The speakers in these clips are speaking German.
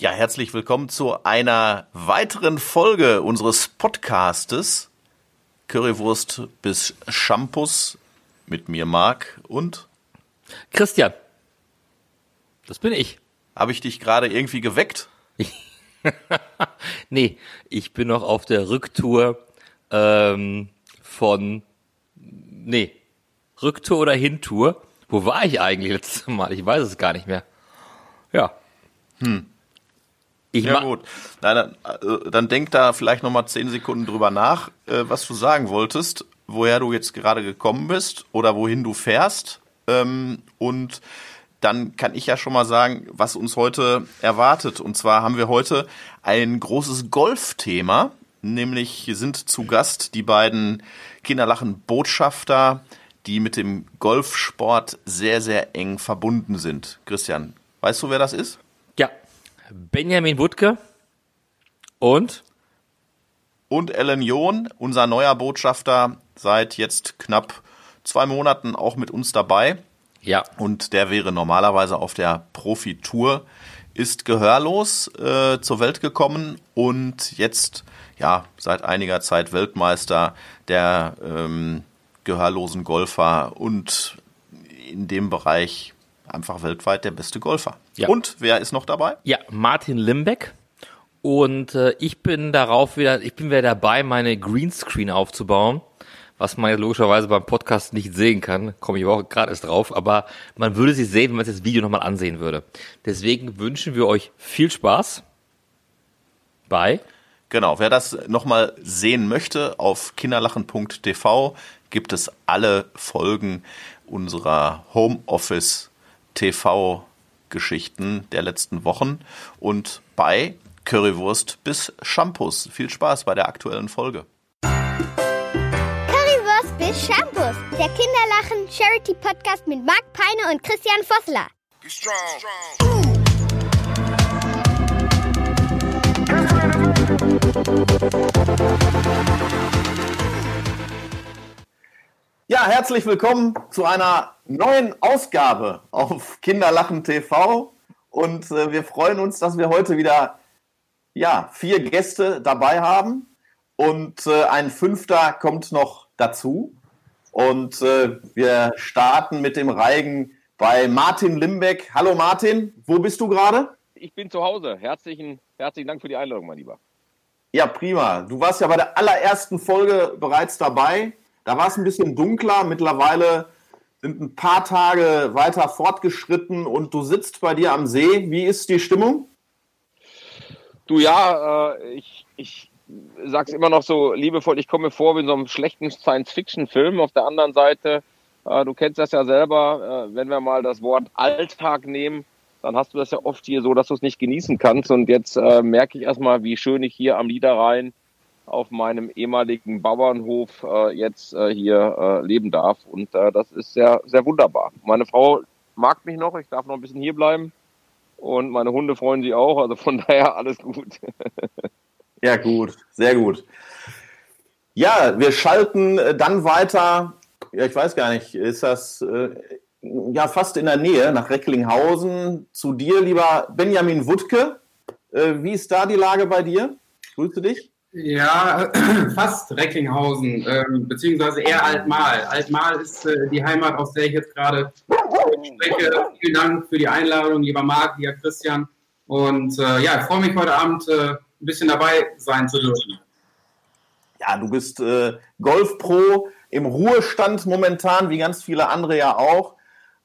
Ja, herzlich willkommen zu einer weiteren Folge unseres Podcastes Currywurst bis Shampoos mit mir Marc und Christian. Das bin ich. Habe ich dich gerade irgendwie geweckt? nee, ich bin noch auf der Rücktour ähm, von nee, Rücktour oder Hintour. Wo war ich eigentlich letztes Mal? Ich weiß es gar nicht mehr. Ja. Hm. Ich ja gut, Nein, dann, äh, dann denk da vielleicht noch mal zehn Sekunden drüber nach, äh, was du sagen wolltest, woher du jetzt gerade gekommen bist oder wohin du fährst. Ähm, und dann kann ich ja schon mal sagen, was uns heute erwartet. Und zwar haben wir heute ein großes Golfthema, nämlich sind zu Gast die beiden Kinderlachen Botschafter, die mit dem Golfsport sehr, sehr eng verbunden sind. Christian, weißt du, wer das ist? Benjamin Wutke und und Ellen John, unser neuer Botschafter, seit jetzt knapp zwei Monaten auch mit uns dabei. Ja. Und der wäre normalerweise auf der Profitour, ist gehörlos äh, zur Welt gekommen und jetzt ja seit einiger Zeit Weltmeister der ähm, gehörlosen Golfer und in dem Bereich einfach weltweit der beste Golfer. Ja. Und wer ist noch dabei? Ja, Martin Limbeck. Und äh, ich bin darauf wieder, ich bin wieder dabei, meine Greenscreen aufzubauen, was man logischerweise beim Podcast nicht sehen kann. Komme ich auch gerade erst drauf, aber man würde sie sehen, wenn man sich das Video nochmal ansehen würde. Deswegen wünschen wir euch viel Spaß bei. Genau, wer das nochmal sehen möchte, auf kinderlachen.tv gibt es alle Folgen unserer Homeoffice TV Geschichten der letzten Wochen und bei Currywurst bis Shampoos. Viel Spaß bei der aktuellen Folge. Currywurst bis Shampoos, der Kinderlachen Charity Podcast mit Marc Peine und Christian Vossler. Be strong. Ja, herzlich willkommen zu einer neuen Ausgabe auf Kinderlachen TV. Und äh, wir freuen uns, dass wir heute wieder ja, vier Gäste dabei haben. Und äh, ein fünfter kommt noch dazu. Und äh, wir starten mit dem Reigen bei Martin Limbeck. Hallo Martin, wo bist du gerade? Ich bin zu Hause. Herzlichen, herzlichen Dank für die Einladung, mein Lieber. Ja, prima. Du warst ja bei der allerersten Folge bereits dabei. Da war es ein bisschen dunkler. Mittlerweile sind ein paar Tage weiter fortgeschritten und du sitzt bei dir am See. Wie ist die Stimmung? Du ja, äh, ich, ich sag's immer noch so liebevoll, ich komme mir vor wie in so einem schlechten Science-Fiction-Film. Auf der anderen Seite, äh, du kennst das ja selber, äh, wenn wir mal das Wort Alltag nehmen, dann hast du das ja oft hier so, dass du es nicht genießen kannst. Und jetzt äh, merke ich erstmal, wie schön ich hier am Niederrhein auf meinem ehemaligen Bauernhof äh, jetzt äh, hier äh, leben darf. Und äh, das ist sehr, sehr wunderbar. Meine Frau mag mich noch, ich darf noch ein bisschen hier bleiben. Und meine Hunde freuen sich auch, also von daher alles gut. ja, gut, sehr gut. Ja, wir schalten äh, dann weiter, ja, ich weiß gar nicht, ist das äh, ja fast in der Nähe nach Recklinghausen zu dir, lieber Benjamin Wuttke. Äh, wie ist da die Lage bei dir? Grüße dich. Ja, fast Recklinghausen, ähm, beziehungsweise eher Altmal. Altmal ist äh, die Heimat, aus der ich jetzt gerade spreche. Vielen Dank für die Einladung, lieber Marc, lieber Christian. Und äh, ja, ich freue mich heute Abend äh, ein bisschen dabei sein zu dürfen. Ja, du bist äh, Golfpro im Ruhestand momentan, wie ganz viele andere ja auch.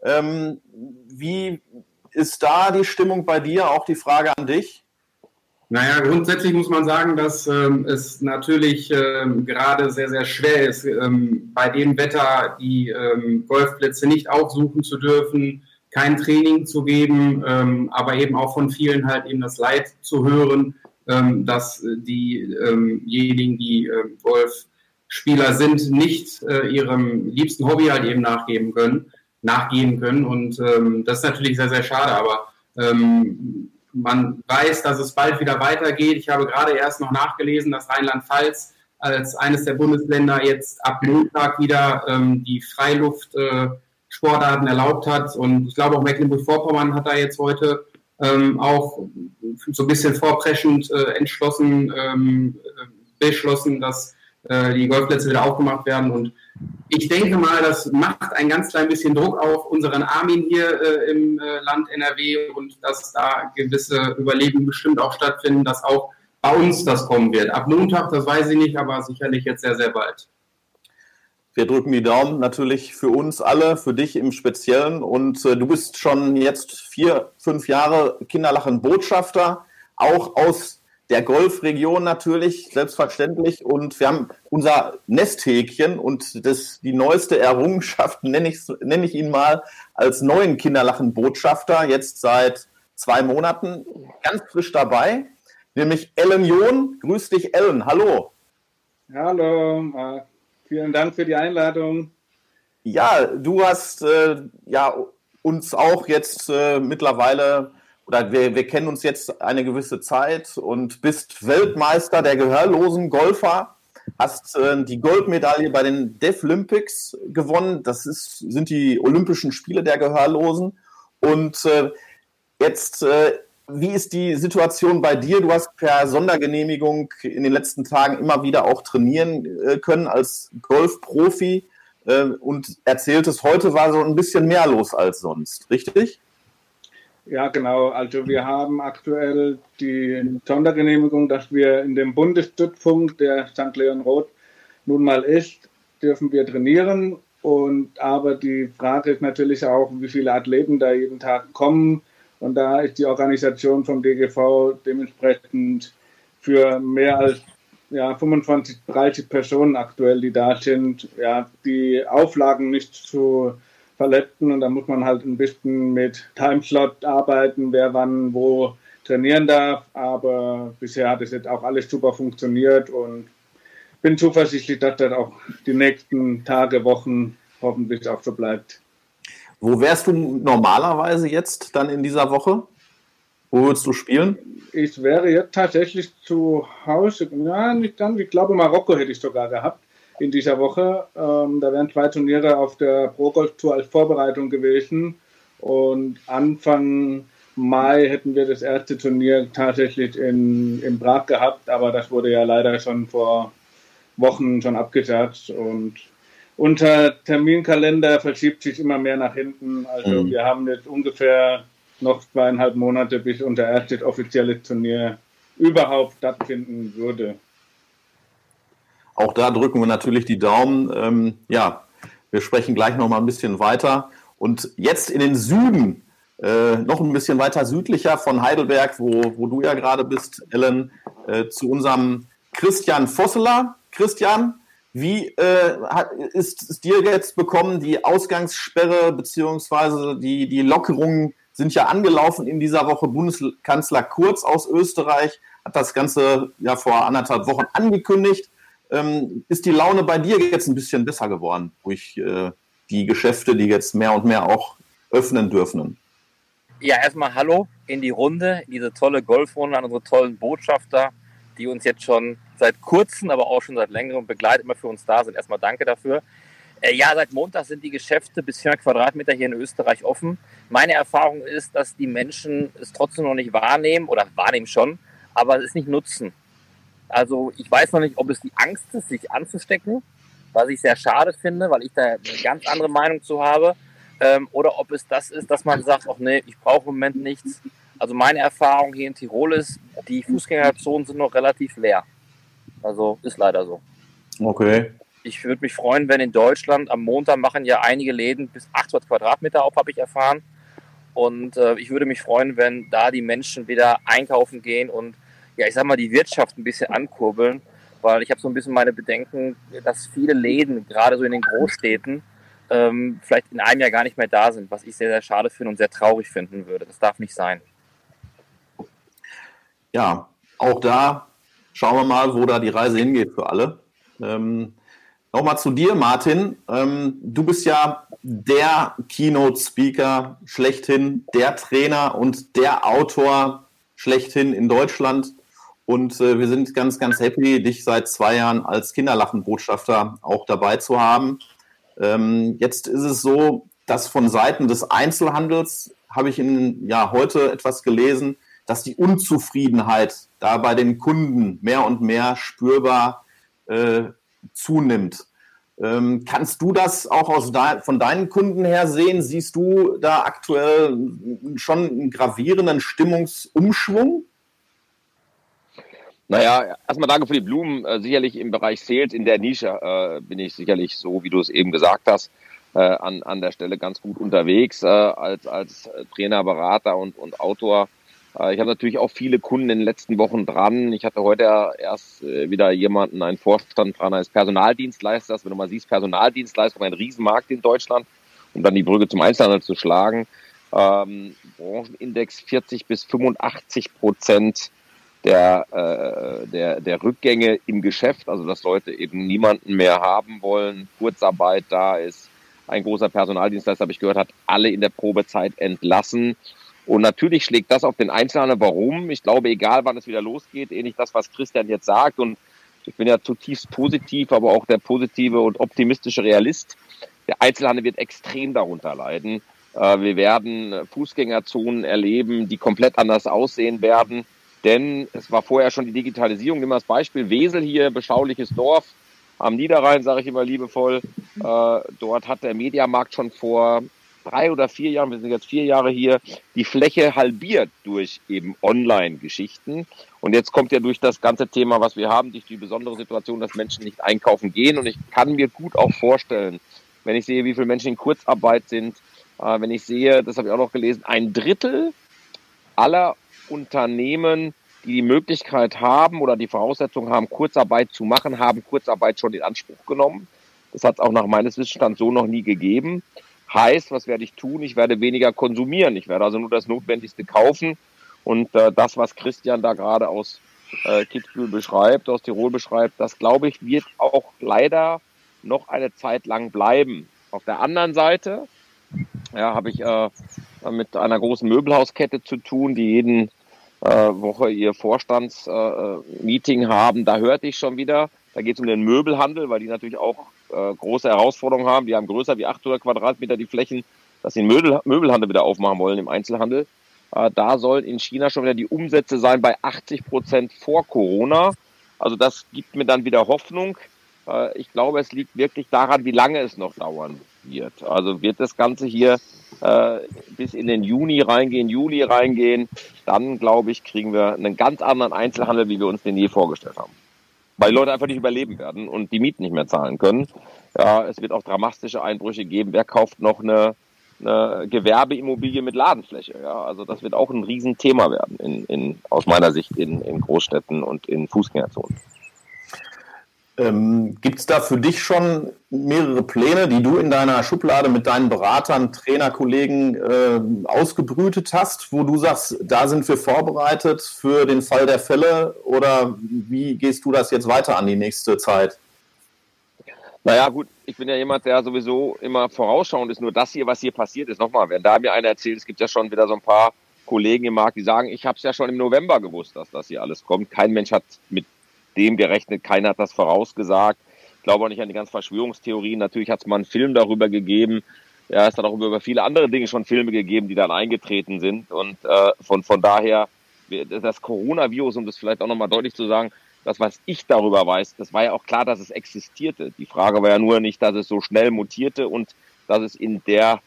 Ähm, wie ist da die Stimmung bei dir? Auch die Frage an dich. Naja, grundsätzlich muss man sagen, dass ähm, es natürlich ähm, gerade sehr, sehr schwer ist, ähm, bei dem Wetter die ähm, Golfplätze nicht aufsuchen zu dürfen, kein Training zu geben, ähm, aber eben auch von vielen halt eben das Leid zu hören, ähm, dass diejenigen, die Golfspieler sind, nicht äh, ihrem liebsten Hobby halt eben nachgeben können, nachgehen können. Und das ist natürlich sehr, sehr schade, aber man weiß, dass es bald wieder weitergeht. Ich habe gerade erst noch nachgelesen, dass Rheinland-Pfalz als eines der Bundesländer jetzt ab Montag wieder ähm, die Freiluftsportarten äh, erlaubt hat. Und ich glaube auch Mecklenburg-Vorpommern hat da jetzt heute ähm, auch so ein bisschen vorpreschend äh, entschlossen ähm, beschlossen, dass äh, die Golfplätze wieder aufgemacht werden. Und ich denke mal, das macht ein ganz klein bisschen Druck auf unseren Armin hier äh, im äh, Land NRW und dass da gewisse Überlegungen bestimmt auch stattfinden, dass auch bei uns das kommen wird. Ab Montag, das weiß ich nicht, aber sicherlich jetzt sehr, sehr bald. Wir drücken die Daumen natürlich für uns alle, für dich im Speziellen. Und äh, du bist schon jetzt vier, fünf Jahre Kinderlachen-Botschafter, auch aus der Golfregion natürlich, selbstverständlich. Und wir haben unser Nesthäkchen und das, die neueste Errungenschaft, nenne ich, nenne ich ihn mal, als neuen Kinderlachen-Botschafter, jetzt seit zwei Monaten, ganz frisch dabei, nämlich Ellen John. Grüß dich, Ellen. Hallo. Hallo, Marc. Vielen Dank für die Einladung. Ja, du hast äh, ja uns auch jetzt äh, mittlerweile oder wir, wir kennen uns jetzt eine gewisse Zeit und bist Weltmeister der gehörlosen Golfer, hast äh, die Goldmedaille bei den Deaflympics gewonnen. Das ist, sind die Olympischen Spiele der Gehörlosen. Und äh, jetzt, äh, wie ist die Situation bei dir? Du hast per Sondergenehmigung in den letzten Tagen immer wieder auch trainieren äh, können als Golfprofi äh, und erzähltest, heute war so ein bisschen mehr los als sonst, richtig? Ja, genau. Also wir haben aktuell die Sondergenehmigung, dass wir in dem Bundesstützpunkt, der St. Leon Roth nun mal ist, dürfen wir trainieren. Und aber die Frage ist natürlich auch, wie viele Athleten da jeden Tag kommen. Und da ist die Organisation vom DGV dementsprechend für mehr als ja, 25, 30 Personen aktuell, die da sind, ja, die Auflagen nicht zu Verletzten und da muss man halt ein bisschen mit Timeslot arbeiten, wer wann wo trainieren darf. Aber bisher hat es jetzt auch alles super funktioniert und bin zuversichtlich, dass das auch die nächsten Tage, Wochen hoffentlich auch so bleibt. Wo wärst du normalerweise jetzt dann in dieser Woche? Wo würdest du spielen? Ich wäre jetzt tatsächlich zu Hause. Ja, nicht ganz. Ich glaube, Marokko hätte ich sogar gehabt in dieser Woche. Ähm, da wären zwei Turniere auf der Pro Golf Tour als Vorbereitung gewesen. Und Anfang Mai hätten wir das erste Turnier tatsächlich in, in Prag gehabt, aber das wurde ja leider schon vor Wochen schon abgesagt. Und unser Terminkalender verschiebt sich immer mehr nach hinten. Also mhm. wir haben jetzt ungefähr noch zweieinhalb Monate, bis unser erstes offizielles Turnier überhaupt stattfinden würde. Auch da drücken wir natürlich die Daumen. Ähm, ja, wir sprechen gleich noch mal ein bisschen weiter. Und jetzt in den Süden, äh, noch ein bisschen weiter südlicher von Heidelberg, wo, wo du ja gerade bist, Ellen, äh, zu unserem Christian Vosseler. Christian, wie äh, ist es dir jetzt bekommen? Die Ausgangssperre beziehungsweise die, die Lockerungen sind ja angelaufen in dieser Woche. Bundeskanzler Kurz aus Österreich hat das Ganze ja vor anderthalb Wochen angekündigt. Ähm, ist die Laune bei dir jetzt ein bisschen besser geworden durch äh, die Geschäfte, die jetzt mehr und mehr auch öffnen dürfen? Ja, erstmal Hallo in die Runde, in diese tolle Golfrunde an unsere tollen Botschafter, die uns jetzt schon seit kurzem, aber auch schon seit längerem begleitet, immer für uns da sind. Erstmal danke dafür. Äh, ja, seit Montag sind die Geschäfte bis 400 Quadratmeter hier in Österreich offen. Meine Erfahrung ist, dass die Menschen es trotzdem noch nicht wahrnehmen oder wahrnehmen schon, aber es nicht nutzen. Also ich weiß noch nicht, ob es die Angst ist, sich anzustecken, was ich sehr schade finde, weil ich da eine ganz andere Meinung zu habe. Ähm, oder ob es das ist, dass man sagt, ach nee, ich brauche im Moment nichts. Also meine Erfahrung hier in Tirol ist, die Fußgängerzonen sind noch relativ leer. Also ist leider so. Okay. Ich würde mich freuen, wenn in Deutschland am Montag machen ja einige Läden bis 800 Quadratmeter auf, habe ich erfahren. Und äh, ich würde mich freuen, wenn da die Menschen wieder einkaufen gehen und ja, ich sag mal, die Wirtschaft ein bisschen ankurbeln, weil ich habe so ein bisschen meine Bedenken, dass viele Läden, gerade so in den Großstädten, ähm, vielleicht in einem Jahr gar nicht mehr da sind, was ich sehr, sehr schade finde und sehr traurig finden würde. Das darf nicht sein. Ja, auch da schauen wir mal, wo da die Reise hingeht für alle. Ähm, Nochmal zu dir, Martin. Ähm, du bist ja der Keynote-Speaker schlechthin, der Trainer und der Autor schlechthin in Deutschland. Und äh, wir sind ganz, ganz happy, dich seit zwei Jahren als Kinderlachenbotschafter auch dabei zu haben. Ähm, jetzt ist es so, dass von Seiten des Einzelhandels habe ich in, ja, heute etwas gelesen, dass die Unzufriedenheit da bei den Kunden mehr und mehr spürbar äh, zunimmt. Ähm, kannst du das auch aus de von deinen Kunden her sehen? Siehst du da aktuell schon einen gravierenden Stimmungsumschwung? Naja, erstmal danke für die Blumen. Äh, sicherlich im Bereich Sales in der Nische äh, bin ich sicherlich so, wie du es eben gesagt hast, äh, an, an der Stelle ganz gut unterwegs äh, als, als Trainer, Berater und, und Autor. Äh, ich habe natürlich auch viele Kunden in den letzten Wochen dran. Ich hatte heute erst äh, wieder jemanden, einen Vorstand dran als Personaldienstleister. Wenn du mal siehst, Personaldienstleister, ein Riesenmarkt in Deutschland, um dann die Brücke zum Einzelhandel zu schlagen. Ähm, Branchenindex 40 bis 85 Prozent der, äh, der, der Rückgänge im Geschäft, also dass Leute eben niemanden mehr haben wollen, Kurzarbeit da ist. Ein großer Personaldienstleister, habe ich gehört, hat alle in der Probezeit entlassen. Und natürlich schlägt das auf den Einzelhandel. Warum? Ich glaube, egal wann es wieder losgeht, ähnlich das, was Christian jetzt sagt. Und ich bin ja zutiefst positiv, aber auch der positive und optimistische Realist. Der Einzelhandel wird extrem darunter leiden. Äh, wir werden Fußgängerzonen erleben, die komplett anders aussehen werden. Denn es war vorher schon die Digitalisierung. Nimm mal das Beispiel Wesel hier, beschauliches Dorf am Niederrhein, sage ich immer liebevoll. Äh, dort hat der Mediamarkt schon vor drei oder vier Jahren, wir sind jetzt vier Jahre hier, die Fläche halbiert durch eben Online-Geschichten. Und jetzt kommt ja durch das ganze Thema, was wir haben, durch die besondere Situation, dass Menschen nicht einkaufen gehen. Und ich kann mir gut auch vorstellen, wenn ich sehe, wie viele Menschen in Kurzarbeit sind, äh, wenn ich sehe, das habe ich auch noch gelesen, ein Drittel aller Unternehmen, die die Möglichkeit haben oder die Voraussetzungen haben, Kurzarbeit zu machen, haben Kurzarbeit schon in Anspruch genommen. Das hat es auch nach meines Wissensstands so noch nie gegeben. Heißt, was werde ich tun? Ich werde weniger konsumieren. Ich werde also nur das Notwendigste kaufen. Und äh, das, was Christian da gerade aus äh, Kitzbühel beschreibt, aus Tirol beschreibt, das glaube ich, wird auch leider noch eine Zeit lang bleiben. Auf der anderen Seite ja, habe ich äh, mit einer großen Möbelhauskette zu tun, die jeden äh, Woche ihr Vorstandsmeeting äh, haben. Da hörte ich schon wieder, da geht es um den Möbelhandel, weil die natürlich auch äh, große Herausforderungen haben. Die haben größer wie 800 Quadratmeter die Flächen, dass sie den Möbel, Möbelhandel wieder aufmachen wollen im Einzelhandel. Äh, da sollen in China schon wieder die Umsätze sein bei 80 Prozent vor Corona. Also das gibt mir dann wieder Hoffnung. Äh, ich glaube, es liegt wirklich daran, wie lange es noch dauern wird. Also wird das Ganze hier äh, bis in den Juni reingehen, Juli reingehen, dann glaube ich, kriegen wir einen ganz anderen Einzelhandel, wie wir uns den je vorgestellt haben. Weil Leute einfach nicht überleben werden und die Mieten nicht mehr zahlen können. Ja, es wird auch dramatische Einbrüche geben. Wer kauft noch eine, eine Gewerbeimmobilie mit Ladenfläche? Ja, also das wird auch ein Riesenthema werden in, in, aus meiner Sicht in, in Großstädten und in Fußgängerzonen. Ähm, Gibt es da für dich schon mehrere Pläne, die du in deiner Schublade mit deinen Beratern, Trainerkollegen äh, ausgebrütet hast, wo du sagst, da sind wir vorbereitet für den Fall der Fälle? Oder wie gehst du das jetzt weiter an die nächste Zeit? Naja, gut, ich bin ja jemand, der sowieso immer vorausschauend ist. Nur das hier, was hier passiert ist, nochmal, wenn da mir einer erzählt, es gibt ja schon wieder so ein paar Kollegen im Markt, die sagen, ich habe es ja schon im November gewusst, dass das hier alles kommt. Kein Mensch hat mit dem gerechnet. Keiner hat das vorausgesagt. Ich glaube auch nicht an die ganzen Verschwörungstheorien. Natürlich hat es mal einen Film darüber gegeben. Ja, es hat auch über viele andere Dinge schon Filme gegeben, die dann eingetreten sind. Und äh, von, von daher, das Coronavirus, um das vielleicht auch nochmal deutlich zu sagen, das, was ich darüber weiß, das war ja auch klar, dass es existierte. Die Frage war ja nur nicht, dass es so schnell mutierte und dass es in der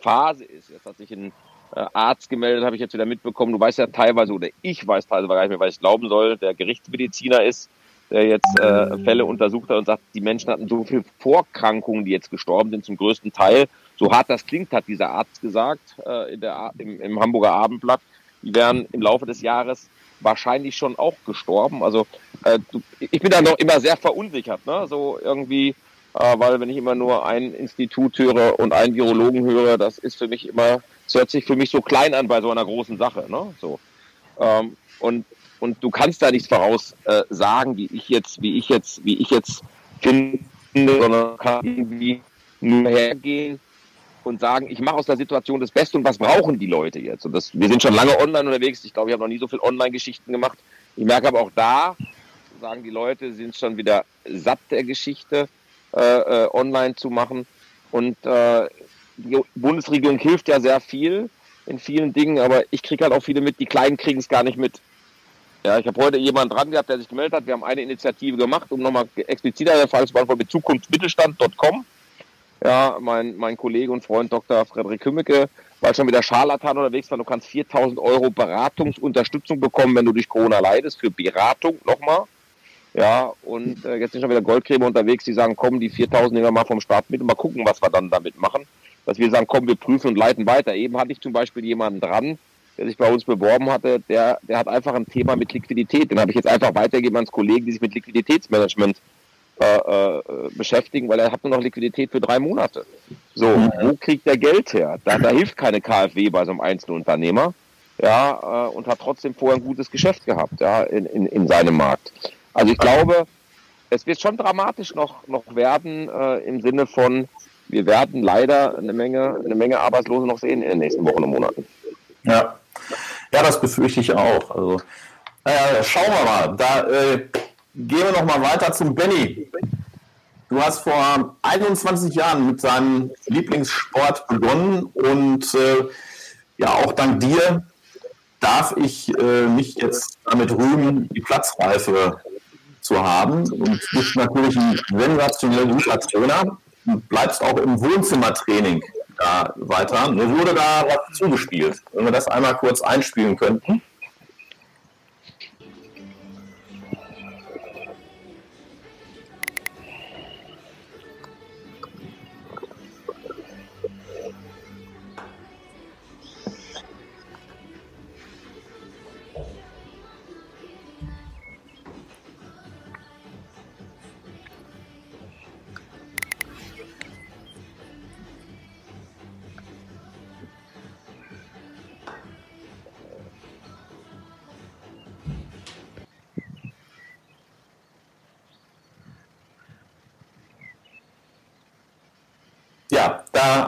Phase ist. Jetzt hat sich äh, Arzt gemeldet, habe ich jetzt wieder mitbekommen. Du weißt ja teilweise, oder ich weiß teilweise gar nicht mehr, was ich glauben soll, der Gerichtsmediziner ist, der jetzt äh, Fälle untersucht hat und sagt, die Menschen hatten so viele Vorkrankungen, die jetzt gestorben sind, zum größten Teil. So hart das klingt, hat dieser Arzt gesagt äh, in der, im, im Hamburger Abendblatt. Die wären im Laufe des Jahres wahrscheinlich schon auch gestorben. Also äh, du, ich bin da noch immer sehr verunsichert, ne? So irgendwie, äh, weil wenn ich immer nur ein Institut höre und einen Virologen höre, das ist für mich immer es hört sich für mich so klein an bei so einer großen Sache. Ne? So. Ähm, und, und du kannst da nichts voraus äh, wie ich jetzt, wie ich jetzt, wie ich jetzt finde, sondern kann irgendwie nur hergehen und sagen, ich mache aus der Situation das Beste und was brauchen die Leute jetzt? Und das, wir sind schon lange online unterwegs. Ich glaube, ich habe noch nie so viel Online-Geschichten gemacht. Ich merke aber auch da, sagen die Leute, sind schon wieder satt der Geschichte äh, äh, online zu machen. Und äh, die Bundesregierung hilft ja sehr viel. in vielen Dingen, aber ich kriege halt auch viele mit, die Kleinen kriegen es gar nicht mit. Ja, ich habe heute jemanden dran gehabt, der sich gemeldet hat. Wir haben eine Initiative gemacht, um nochmal expliziter der Fall zu beantworten, mit zukunftsmittelstand.com. Ja, mein, mein Kollege und Freund Dr. Frederik Kümmecke war schon wieder Scharlatan unterwegs war. Du kannst 4000 Euro Beratungsunterstützung bekommen, wenn du durch Corona leidest, für Beratung nochmal. Ja, und äh, jetzt sind schon wieder Goldgräber unterwegs, die sagen, komm, die 4000 nehmen mal vom Staat mit und mal gucken, was wir dann damit machen. Dass wir sagen, komm, wir prüfen und leiten weiter. Eben hatte ich zum Beispiel jemanden dran, der sich bei uns beworben hatte, der, der hat einfach ein Thema mit Liquidität. Den habe ich jetzt einfach weitergegeben ans Kollegen, die sich mit Liquiditätsmanagement äh, äh, beschäftigen, weil er hat nur noch Liquidität für drei Monate. So, mhm. wo kriegt der Geld her? Da, da hilft keine KfW bei so einem Einzelunternehmer, ja, äh, und hat trotzdem vorher ein gutes Geschäft gehabt, ja, in, in, in seinem Markt. Also ich glaube, es wird schon dramatisch noch, noch werden äh, im Sinne von, wir werden leider eine Menge, eine Menge Arbeitslose noch sehen in den nächsten Wochen und Monaten. Ja, ja, das befürchte ich auch. Also, naja, schauen wir mal. Da äh, gehen wir noch mal weiter zum Benny. Du hast vor 21 Jahren mit seinem Lieblingssport begonnen und äh, ja, auch dank dir darf ich äh, mich jetzt damit rühmen, die Platzreife zu haben. Und du bist natürlich ein sensationell guter Trainer bleibst auch im Wohnzimmertraining da weiter. Mir wurde da was zugespielt. Wenn wir das einmal kurz einspielen könnten.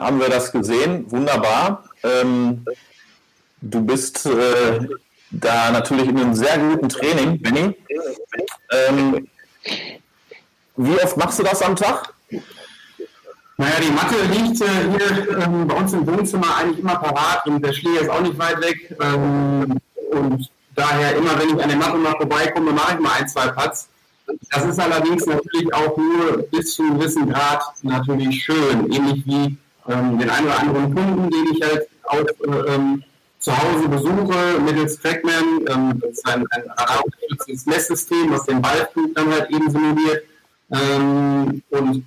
Haben wir das gesehen. Wunderbar. Ähm, du bist äh, da natürlich in einem sehr guten Training, Benny. Ähm, wie oft machst du das am Tag? Naja, die Matte liegt äh, hier ähm, bei uns im Wohnzimmer eigentlich immer parat und der Schläger ist auch nicht weit weg. Ähm, und daher immer, wenn ich an der Matte mal vorbeikomme, mache ich mal ein, zwei Putts. Das ist allerdings natürlich auch nur bis zu einem gewissen Grad natürlich schön, ähnlich wie ähm, den einen oder anderen Kunden, den ich halt auch äh, ähm, zu Hause besuche mittels Trackman. Ähm, das ist ein, ein radarunterstütztes Messsystem, was den Ballflug dann halt eben simuliert. Ähm, und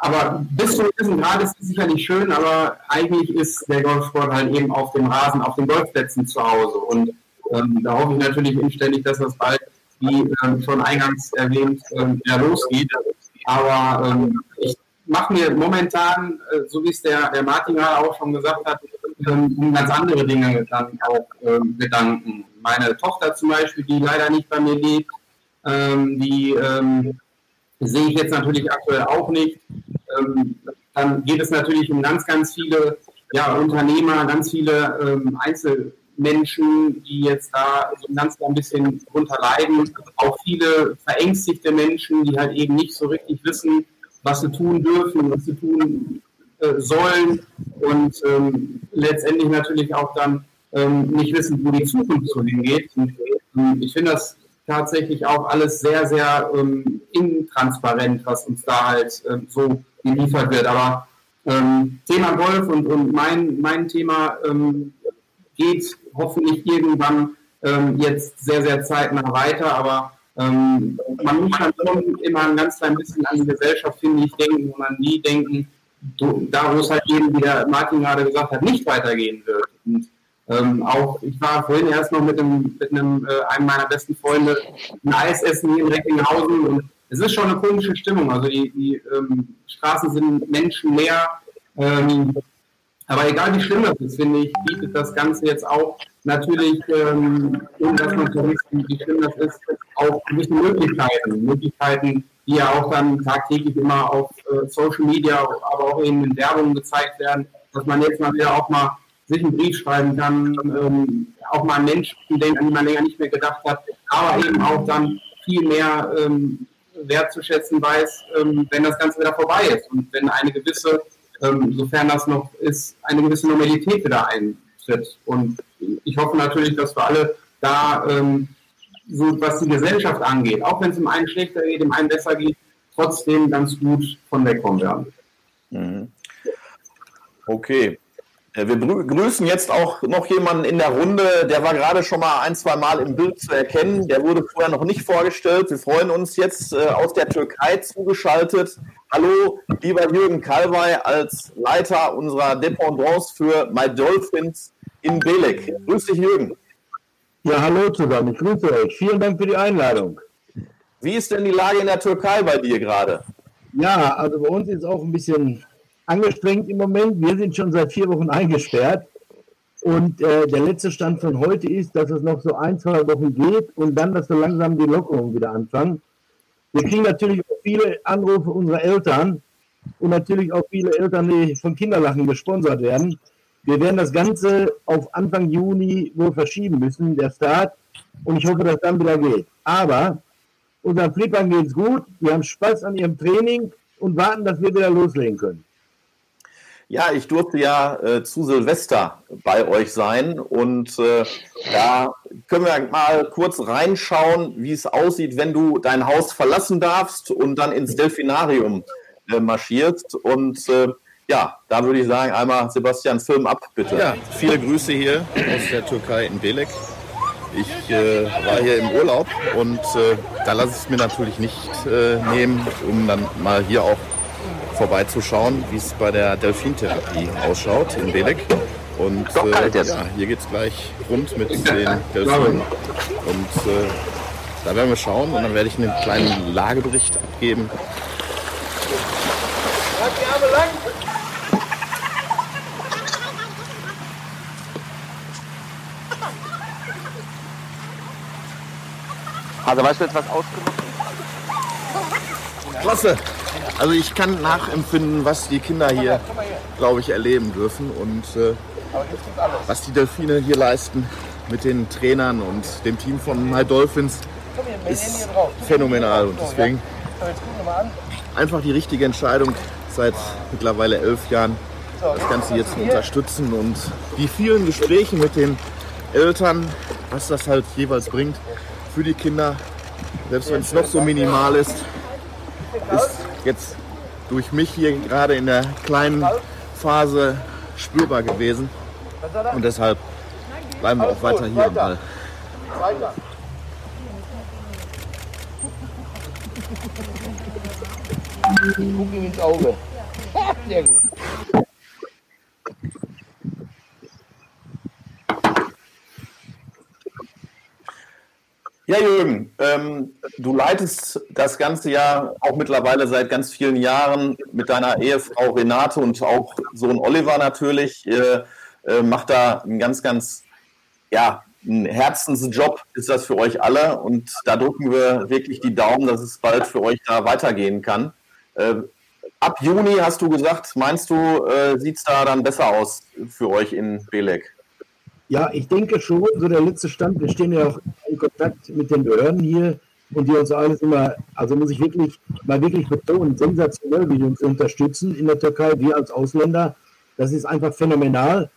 aber bis zu gewissen Grad ist es sicherlich schön, aber eigentlich ist der Golfsport halt eben auf dem Rasen, auf den Golfplätzen zu Hause. Und ähm, da hoffe ich natürlich inständig, dass das bald wie ähm, schon eingangs erwähnt, ähm, ja, losgeht. Aber ähm, ich mache mir momentan, äh, so wie es der, der Martin gerade auch schon gesagt hat, ähm, um ganz andere Dinge dann auch ähm, Gedanken. Meine Tochter zum Beispiel, die leider nicht bei mir lebt, ähm, die sehe ich jetzt natürlich aktuell auch nicht. dann geht es natürlich um ganz, ganz viele ja, Unternehmer, ganz viele Einzel Menschen, die jetzt da so ganz ein bisschen drunter leiden. Auch viele verängstigte Menschen, die halt eben nicht so richtig wissen, was sie tun dürfen, was sie tun äh, sollen und ähm, letztendlich natürlich auch dann ähm, nicht wissen, wo die Zukunft so hingeht. Und, ähm, ich finde das tatsächlich auch alles sehr, sehr ähm, intransparent, was uns da halt ähm, so geliefert wird. Aber ähm, Thema Golf und, und mein, mein Thema geht hoffentlich irgendwann ähm, jetzt sehr, sehr zeitnah weiter, aber ähm, man muss dann schon immer ein ganz klein bisschen an die Gesellschaft, finde ich, denken und an die denken, da wo es halt eben, wie der Martin gerade gesagt hat, nicht weitergehen wird. Und ähm, auch, ich war vorhin erst noch mit einem, mit einem, äh, einem meiner besten Freunde ein Eis essen hier in Recklinghausen und es ist schon eine komische Stimmung. Also die, die ähm, Straßen sind menschenleer. Ähm, aber egal wie schlimm das ist, finde ich, bietet das Ganze jetzt auch natürlich, ähm, ohne dass man wissen, wie schlimm das ist, auch gewisse Möglichkeiten. Möglichkeiten, die ja auch dann tagtäglich immer auf äh, Social Media, aber auch eben in Werbung gezeigt werden, dass man jetzt mal wieder auch mal sich einen Brief schreiben kann, ähm, auch mal an Menschen denken, an die man länger nicht mehr gedacht hat, aber eben auch dann viel mehr ähm, wertzuschätzen weiß, ähm, wenn das Ganze wieder vorbei ist und wenn eine gewisse ähm, sofern das noch ist, eine gewisse Normalität wieder ein, tritt. Und ich hoffe natürlich, dass wir alle da, ähm, so was die Gesellschaft angeht, auch wenn es dem einen schlechter geht, dem einen besser geht, trotzdem ganz gut von wegkommen werden. Mhm. Okay. Äh, wir begrüßen jetzt auch noch jemanden in der Runde, der war gerade schon mal ein, zwei Mal im Bild zu erkennen. Der wurde vorher noch nicht vorgestellt. Wir freuen uns jetzt äh, aus der Türkei zugeschaltet. Hallo, lieber Jürgen Kalwey als Leiter unserer Dependance für My Dolphins in Belek. Grüß dich, Jürgen. Ja, hallo zusammen. Ich grüße euch. Vielen Dank für die Einladung. Wie ist denn die Lage in der Türkei bei dir gerade? Ja, also bei uns ist es auch ein bisschen angestrengt im Moment. Wir sind schon seit vier Wochen eingesperrt. Und äh, der letzte Stand von heute ist, dass es noch so ein, zwei Wochen geht und dann, dass so langsam die Lockerungen wieder anfangen. Wir kriegen natürlich auch viele Anrufe unserer Eltern und natürlich auch viele Eltern, die von Kinderlachen gesponsert werden. Wir werden das Ganze auf Anfang Juni wohl verschieben müssen, der Start. Und ich hoffe, dass dann wieder geht. Aber unseren Flippern geht es gut. Wir haben Spaß an ihrem Training und warten, dass wir wieder loslegen können. Ja, ich durfte ja äh, zu Silvester bei euch sein und äh, da können wir mal kurz reinschauen, wie es aussieht, wenn du dein Haus verlassen darfst und dann ins Delfinarium äh, marschierst. Und äh, ja, da würde ich sagen, einmal Sebastian, Film ab, bitte. Ja, viele Grüße hier aus der Türkei in Belek. Ich äh, war hier im Urlaub und äh, da lasse ich es mir natürlich nicht nehmen, um dann mal hier auch vorbeizuschauen, wie es bei der Delfintherapie ausschaut in Belek. Und äh, ja, hier geht es gleich rund mit den Delfinen. Und äh, da werden wir schauen und dann werde ich einen kleinen Lagebericht abgeben. Also weißt du jetzt was ausgemacht? Klasse. Also ich kann nachempfinden, was die Kinder hier, glaube ich, erleben dürfen und äh, was die Delfine hier leisten mit den Trainern und dem Team von My Dolphins ist phänomenal und deswegen einfach die richtige Entscheidung seit mittlerweile elf Jahren das Ganze jetzt zu unterstützen und die vielen Gespräche mit den Eltern, was das halt jeweils bringt für die Kinder, selbst wenn es noch so minimal ist, ist jetzt durch mich hier gerade in der kleinen Phase spürbar gewesen. Und deshalb bleiben wir auch weiter hier am Ball. Guck ihm ins Auge. Sehr gut. Ja, Jürgen, ähm, du leitest das ganze Jahr auch mittlerweile seit ganz vielen Jahren mit deiner Ehefrau Renate und auch Sohn Oliver natürlich. Äh, äh, macht da einen ganz, ganz, ja, ein Herzensjob ist das für euch alle und da drücken wir wirklich die Daumen, dass es bald für euch da weitergehen kann. Äh, ab Juni hast du gesagt, meinst du, äh, sieht es da dann besser aus für euch in Belek? Ja, ich denke schon, so der letzte Stand, wir stehen ja auch in Kontakt mit den Behörden hier und die uns alles immer, also muss ich wirklich mal wirklich betonen, sensationell, wie die uns unterstützen in der Türkei, wir als Ausländer. Das ist einfach phänomenal.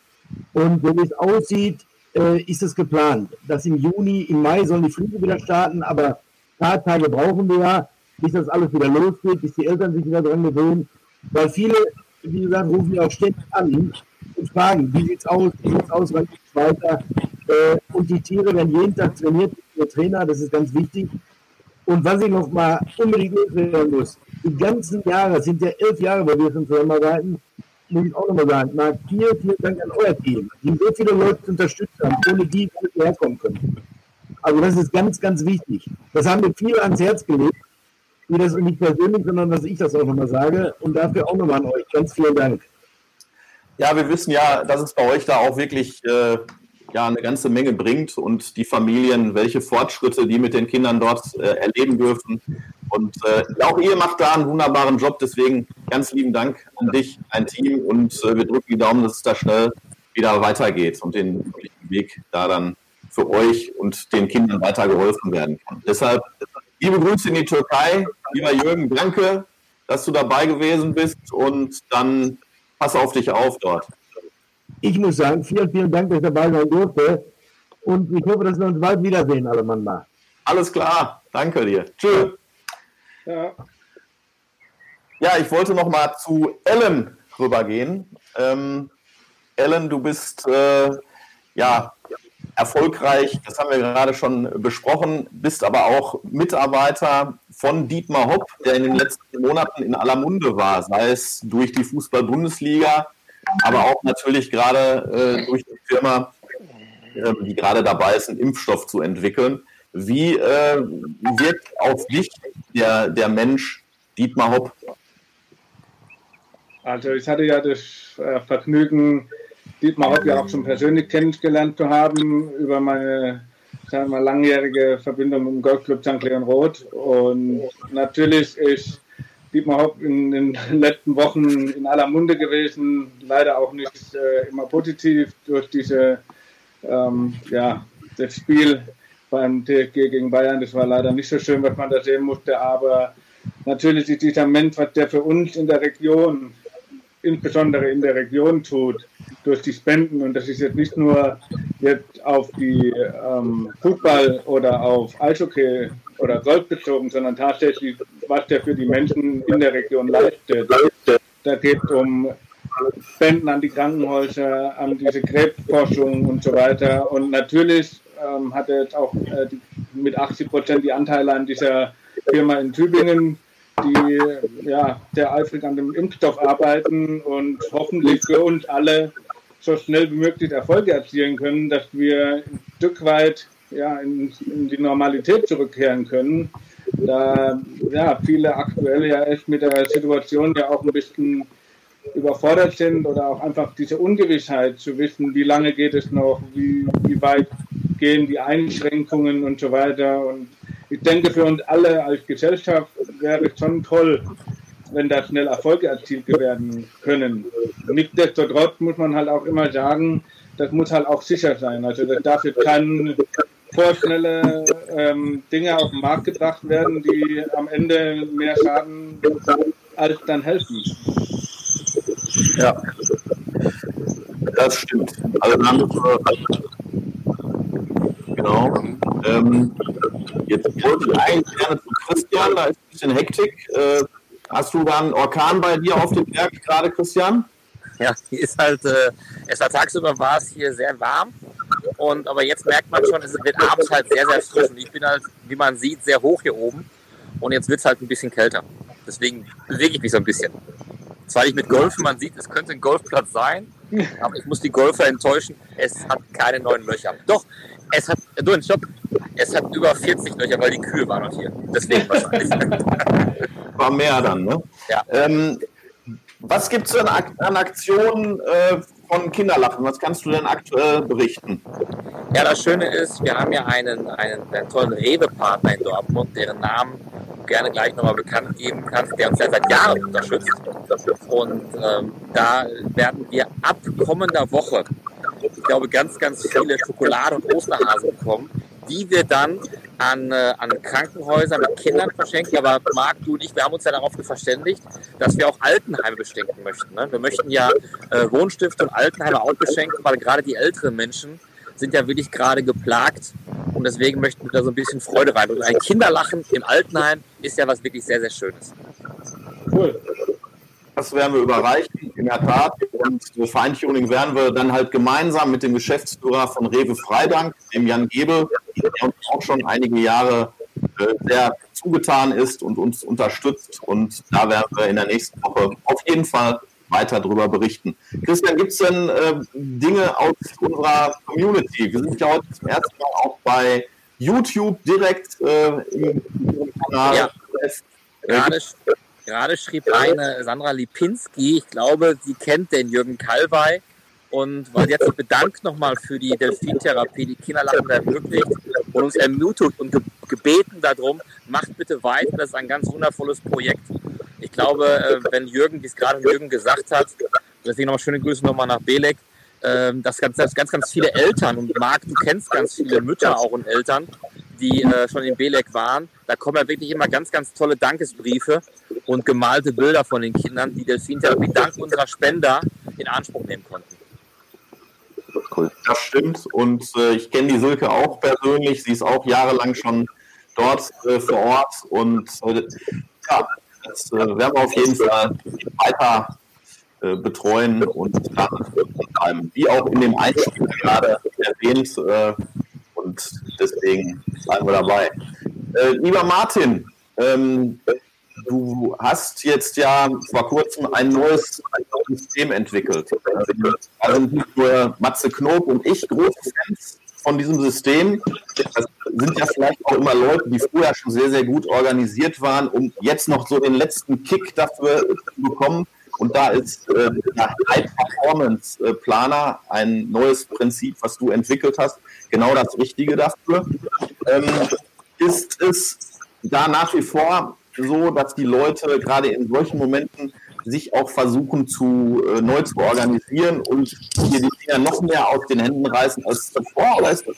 Und wie es aussieht, äh, ist es geplant, dass im Juni, im Mai sollen die Flüge wieder starten, aber paar Tage brauchen wir ja, bis das alles wieder losgeht, bis die Eltern sich wieder dran gewöhnen. Weil viele, wie gesagt, rufen ja auch ständig an und fragen, wie sieht es aus, wie sieht es aus, geht es weiter. Äh, und die Tiere werden jeden Tag trainiert der Trainer, das ist ganz wichtig. Und was ich noch mal unbedingt loswerden muss, die ganzen Jahre, sind ja elf Jahre, wo wir schon zusammenarbeiten, muss ich auch nochmal sagen, Marc, vielen, vielen Dank an euer Team, die so viele Leute unterstützt haben, ohne die wir herkommen können. Also das ist ganz, ganz wichtig. Das haben wir viele ans Herz gelegt, wie das nicht persönlich, sondern dass ich das auch nochmal sage. Und dafür auch nochmal an euch. Ganz vielen Dank. Ja, wir wissen ja, dass es bei euch da auch wirklich äh, ja, eine ganze Menge bringt und die Familien, welche Fortschritte die mit den Kindern dort äh, erleben dürfen. Und äh, auch ihr macht da einen wunderbaren Job. Deswegen ganz lieben Dank an dich, ein Team. Und äh, wir drücken die Daumen, dass es da schnell wieder weitergeht und den Weg da dann für euch und den Kindern weiter geholfen werden kann. Deshalb liebe Grüße in die Türkei. Lieber Jürgen, danke, dass du dabei gewesen bist. Und dann pass auf dich auf dort. ich muss sagen, vielen, vielen Dank, dass ich dabei sein durfte. Und ich hoffe, dass wir uns bald wiedersehen, alle Mann mal. Alles klar, danke dir. Tschüss. Ja. ja, ich wollte noch mal zu Ellen rübergehen. Ähm, Ellen, du bist äh, ja erfolgreich, das haben wir gerade schon besprochen, bist aber auch Mitarbeiter von Dietmar Hopp, der in den letzten Monaten in aller Munde war, sei es durch die Fußball-Bundesliga, aber auch natürlich gerade äh, durch die Firma, äh, die gerade dabei ist, einen Impfstoff zu entwickeln. Wie äh, wirkt auf dich der, der Mensch Dietmar Hopp? Also ich hatte ja das äh, Vergnügen, Dietmar Hopp ja auch schon persönlich kennengelernt zu haben über meine sagen wir, langjährige Verbindung mit dem Golfclub St. Leon Roth. Und natürlich ist Dietmar Hopp in den letzten Wochen in aller Munde gewesen, leider auch nicht äh, immer positiv durch diese, ähm, ja, das Spiel beim TFG gegen Bayern. Das war leider nicht so schön, was man da sehen musste, aber natürlich ist dieser Mensch, was der für uns in der Region insbesondere in der Region tut, durch die Spenden. Und das ist jetzt nicht nur jetzt auf die ähm, Fußball oder auf Eishockey oder Golf bezogen, sondern tatsächlich, was der für die Menschen in der Region leistet. Da geht es um Spenden an die Krankenhäuser, an diese Krebsforschung und so weiter. Und natürlich ähm, hat er jetzt auch äh, die, mit 80 Prozent die Anteile an dieser Firma in Tübingen die ja, sehr eifrig an dem Impfstoff arbeiten und hoffentlich für uns alle so schnell wie möglich Erfolge erzielen können, dass wir ein Stück weit ja, in, in die Normalität zurückkehren können. Da ja, viele aktuell ja echt mit der Situation ja auch ein bisschen überfordert sind oder auch einfach diese Ungewissheit zu wissen, wie lange geht es noch, wie, wie weit gehen die Einschränkungen und so weiter. Und ich denke, für uns alle als Gesellschaft wäre es schon toll, wenn da schnell Erfolge erzielt werden können. Nichtsdestotrotz muss man halt auch immer sagen, das muss halt auch sicher sein. Also das darf jetzt kein vorschnelle ähm, Dinge auf den Markt gebracht werden, die am Ende mehr schaden als dann helfen. Ja, das stimmt. Also dann, genau. Ähm, Jetzt wollte ich eigentlich gerne zu Christian, da ist ein bisschen Hektik. Äh, hast du da einen Orkan bei dir auf dem Berg gerade, Christian? Ja, hier ist halt, äh, es war tagsüber war es hier sehr warm. Und, aber jetzt merkt man schon, es wird abends halt sehr, sehr frisch. Und ich bin halt, wie man sieht, sehr hoch hier oben. Und jetzt wird es halt ein bisschen kälter. Deswegen bewege ich mich so ein bisschen. Zwar nicht mit Golfen, man sieht, es könnte ein Golfplatz sein, aber ich muss die Golfer enttäuschen, es hat keine neuen Löcher. Doch, es hat, du, stopp, es hat über 40 Löcher, weil die Kühe waren noch hier. Deswegen wahrscheinlich. War mehr dann, ne? Ja. Ähm, was gibt es denn an Aktionen äh, von Kinderlachen? Was kannst du denn aktuell berichten? Ja, das Schöne ist, wir haben ja einen, einen, einen tollen Rewe-Partner in Dortmund, deren Namen gerne gleich nochmal bekannt geben kannst, der uns ja seit Jahren unterstützt. Und ähm, da werden wir ab kommender Woche, ich glaube, ganz, ganz viele Schokolade- und Osterhasen bekommen, die wir dann an, äh, an Krankenhäuser mit Kindern verschenken. Aber Marc, du und ich, wir haben uns ja darauf verständigt, dass wir auch Altenheime beschenken möchten. Ne? Wir möchten ja äh, Wohnstifte und Altenheime auch beschenken, weil gerade die älteren Menschen sind ja wirklich gerade geplagt und deswegen möchten wir da so ein bisschen Freude rein. Und ein Kinderlachen im Altenheim ist ja was wirklich sehr, sehr Schönes. Cool. Das werden wir überreichen, in der Tat. Und die Feintuning werden wir dann halt gemeinsam mit dem Geschäftsführer von Rewe Freidank, dem Jan Gebel, der uns auch schon einige Jahre äh, sehr zugetan ist und uns unterstützt. Und da werden wir in der nächsten Woche auf jeden Fall weiter darüber berichten. Christian, gibt es denn äh, Dinge aus unserer Community? Wir sind ja heute zum ersten Mal auch bei YouTube direkt äh, im, im Kanal. Ja. Gerade, Gerade schrieb eine Sandra Lipinski, ich glaube, sie kennt den Jürgen Kalwey und weil sie hat sich bedankt nochmal für die Delfintherapie, die Kinderlachen ermöglicht und uns ermutigt und gebeten darum, macht bitte weiter, das ist ein ganz wundervolles Projekt. Ich glaube, äh, wenn Jürgen, wie es gerade Jürgen gesagt hat, deswegen nochmal schöne Grüße nochmal nach Belek, ähm, dass ganz, ganz, ganz viele Eltern und Marc, du kennst ganz viele Mütter auch und Eltern, die äh, schon in Belek waren. Da kommen ja wirklich immer ganz, ganz tolle Dankesbriefe und gemalte Bilder von den Kindern, die Delfintherapie dank unserer Spender in Anspruch nehmen konnten. Cool. Das stimmt. Und äh, ich kenne die Silke auch persönlich. Sie ist auch jahrelang schon dort äh, vor Ort. Und äh, ja, das äh, werden wir auf jeden Fall weiter äh, betreuen und bleiben. Wie auch in dem Einspiel gerade erwähnt. Äh, und deswegen bleiben wir dabei. lieber Martin, ähm, du hast jetzt ja vor kurzem ein neues, ein neues System entwickelt. Da sind nicht nur Matze Knob und ich große Fans von diesem System. Das sind ja vielleicht auch immer Leute, die früher schon sehr, sehr gut organisiert waren, um jetzt noch so den letzten Kick dafür zu bekommen. Und da ist äh, der High Performance Planer ein neues Prinzip, was du entwickelt hast, genau das Richtige dafür. Ähm, ist es da nach wie vor so, dass die Leute gerade in solchen Momenten sich auch versuchen zu äh, neu zu organisieren und hier die Finger noch mehr aus den Händen reißen als davor? Oder ist das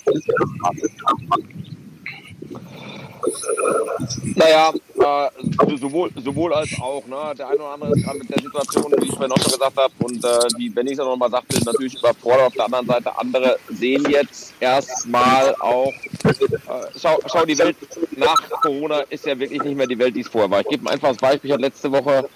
naja, äh, sowohl, sowohl als auch. Ne? Der eine oder andere ist mit der Situation, wie ich vorhin auch schon gesagt habe, und äh, die, wenn ich es noch mal sagte, natürlich überfordert. Auf der anderen Seite, andere sehen jetzt erstmal auch, äh, schau, schau, die Welt nach Corona ist ja wirklich nicht mehr die Welt, die es vorher war. Ich gebe ein einfaches Beispiel. Ich hatte letzte Woche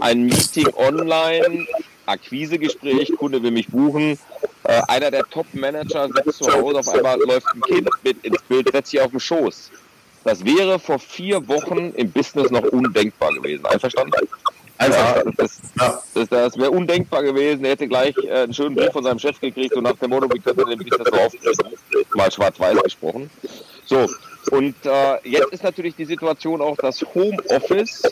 ein Meeting online, Akquisegespräch, Kunde will mich buchen. Äh, einer der Top-Manager sitzt zu Hause, auf einmal läuft ein Kind mit ins Bild, setzt sich auf den Schoß. Das wäre vor vier Wochen im Business noch undenkbar gewesen. Einverstanden? Ja, das, das, das wäre undenkbar gewesen. Er hätte gleich äh, einen schönen Brief von seinem Chef gekriegt und nach dem Motto, wie könnte den Business so aufbringen? Mal schwarz-weiß gesprochen. So, und äh, jetzt ist natürlich die Situation auch, dass Homeoffice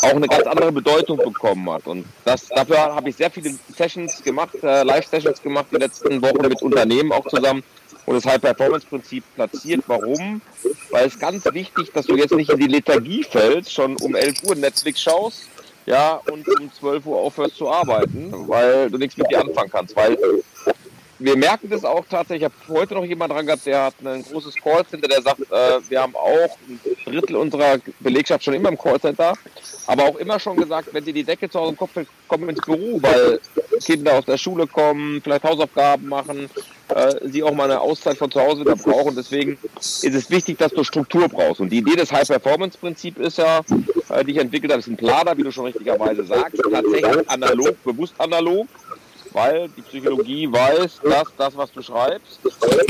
auch eine ganz andere Bedeutung bekommen hat. Und das, dafür habe ich sehr viele Sessions gemacht, äh, Live-Sessions gemacht die letzten Wochen mit Unternehmen auch zusammen und das High-Performance-Prinzip platziert. Warum? Weil es ganz wichtig, dass du jetzt nicht in die Lethargie fällst, schon um 11 Uhr Netflix schaust, ja, und um 12 Uhr aufhörst zu arbeiten, weil du nichts mit dir anfangen kannst. Weil wir merken das auch tatsächlich. Ich habe heute noch jemand dran gehabt, der hat ein großes Callcenter, der sagt, äh, wir haben auch ein Drittel unserer Belegschaft schon immer im Callcenter, aber auch immer schon gesagt, wenn dir die Decke zu Hause im Kopf fällt, komm ins Büro, weil Kinder aus der Schule kommen, vielleicht Hausaufgaben machen, äh, sie auch mal eine Auszeit von zu Hause wieder brauchen. Deswegen ist es wichtig, dass du Struktur brauchst. Und die Idee des High-Performance-Prinzips ist ja, äh, die ich entwickelt habe, ist ein Planer, wie du schon richtigerweise sagst, tatsächlich analog, bewusst analog weil die Psychologie weiß, dass das, was du schreibst,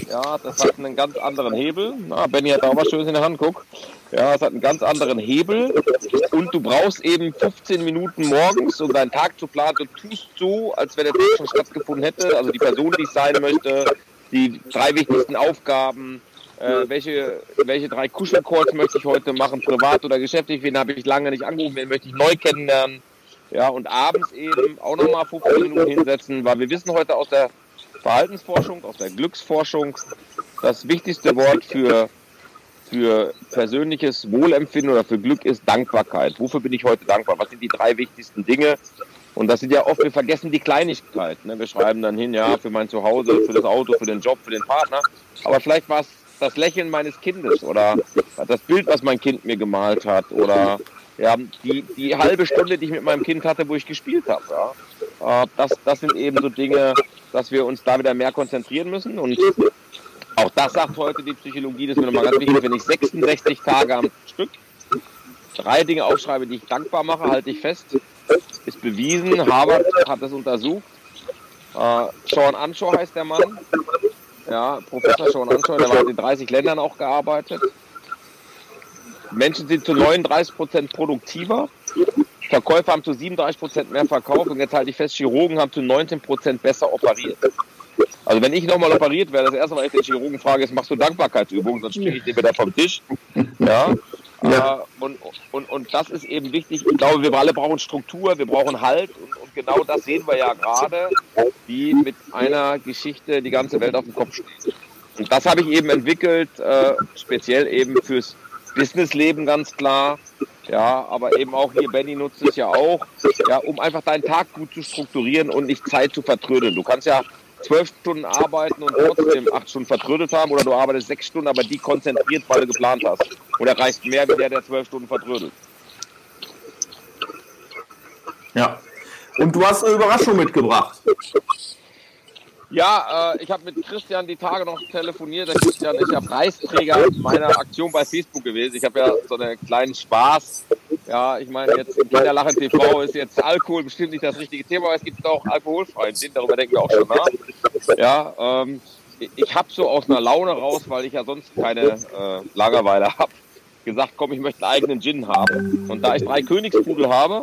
ja, das hat einen ganz anderen Hebel. Na, Benny hat auch was Schönes in der Hand, guck. Ja, es hat einen ganz anderen Hebel und du brauchst eben 15 Minuten morgens, um deinen Tag zu planen. Du tust so, als wenn der Tag schon stattgefunden hätte. Also die Person, die ich sein möchte, die drei wichtigsten Aufgaben, äh, welche, welche drei Kuschelcalls möchte ich heute machen, privat oder geschäftlich, wen habe ich lange nicht angerufen, wen möchte ich neu kennenlernen ja, und abends eben auch nochmal 15 Minuten hinsetzen, weil wir wissen heute aus der Verhaltensforschung, aus der Glücksforschung, das wichtigste Wort für, für persönliches Wohlempfinden oder für Glück ist Dankbarkeit. Wofür bin ich heute dankbar? Was sind die drei wichtigsten Dinge? Und das sind ja oft, wir vergessen die Kleinigkeit. Ne? Wir schreiben dann hin, ja, für mein Zuhause, für das Auto, für den Job, für den Partner. Aber vielleicht war es das Lächeln meines Kindes oder das Bild, was mein Kind mir gemalt hat oder ja, die, die halbe Stunde, die ich mit meinem Kind hatte, wo ich gespielt habe. Ja. Äh, das, das sind eben so Dinge, dass wir uns da wieder mehr konzentrieren müssen. Und auch das sagt heute die Psychologie, das ist mir nochmal ganz wichtig, wenn ich 66 Tage am Stück drei Dinge aufschreibe, die ich dankbar mache, halte ich fest, ist bewiesen. Harvard hat das untersucht. Äh, Sean Anshaw heißt der Mann. Ja, Professor Sean Anshaw, der hat in 30 Ländern auch gearbeitet. Menschen sind zu 39 Prozent produktiver. Verkäufer haben zu 37 Prozent mehr verkauft und jetzt halte ich fest, Chirurgen haben zu 19 Prozent besser operiert. Also wenn ich nochmal operiert werde, das erste Mal, ich den Chirurgen frage, ist, machst du Dankbarkeitsübungen, sonst kriege ich den wieder vom Tisch. Ja. ja. Äh, und, und, und das ist eben wichtig. Ich glaube, wir alle brauchen Struktur, wir brauchen Halt und, und genau das sehen wir ja gerade, wie mit einer Geschichte die ganze Welt auf dem Kopf steht. Und das habe ich eben entwickelt, äh, speziell eben fürs Businessleben ganz klar. Ja, aber eben auch hier, Benny nutzt es ja auch, ja, um einfach deinen Tag gut zu strukturieren und nicht Zeit zu vertrödeln. Du kannst ja zwölf Stunden arbeiten und trotzdem acht Stunden vertrödelt haben oder du arbeitest sechs Stunden, aber die konzentriert, weil du geplant hast. Und erreichst mehr wie der, der zwölf Stunden vertrödelt. Ja. Und du hast eine Überraschung mitgebracht. Ja, äh, ich habe mit Christian die Tage noch telefoniert. Der Christian ist ja Preisträger meiner Aktion bei Facebook gewesen. Ich habe ja so einen kleinen Spaß. Ja, ich meine, jetzt im Kinderlachen TV ist jetzt Alkohol bestimmt nicht das richtige Thema, aber es gibt auch alkoholfreien Gin, darüber denken wir auch schon nach. Ja, ähm, ich habe so aus einer Laune raus, weil ich ja sonst keine äh, Langeweile habe, gesagt, komm, ich möchte einen eigenen Gin haben. Und da ich drei Königspudel habe,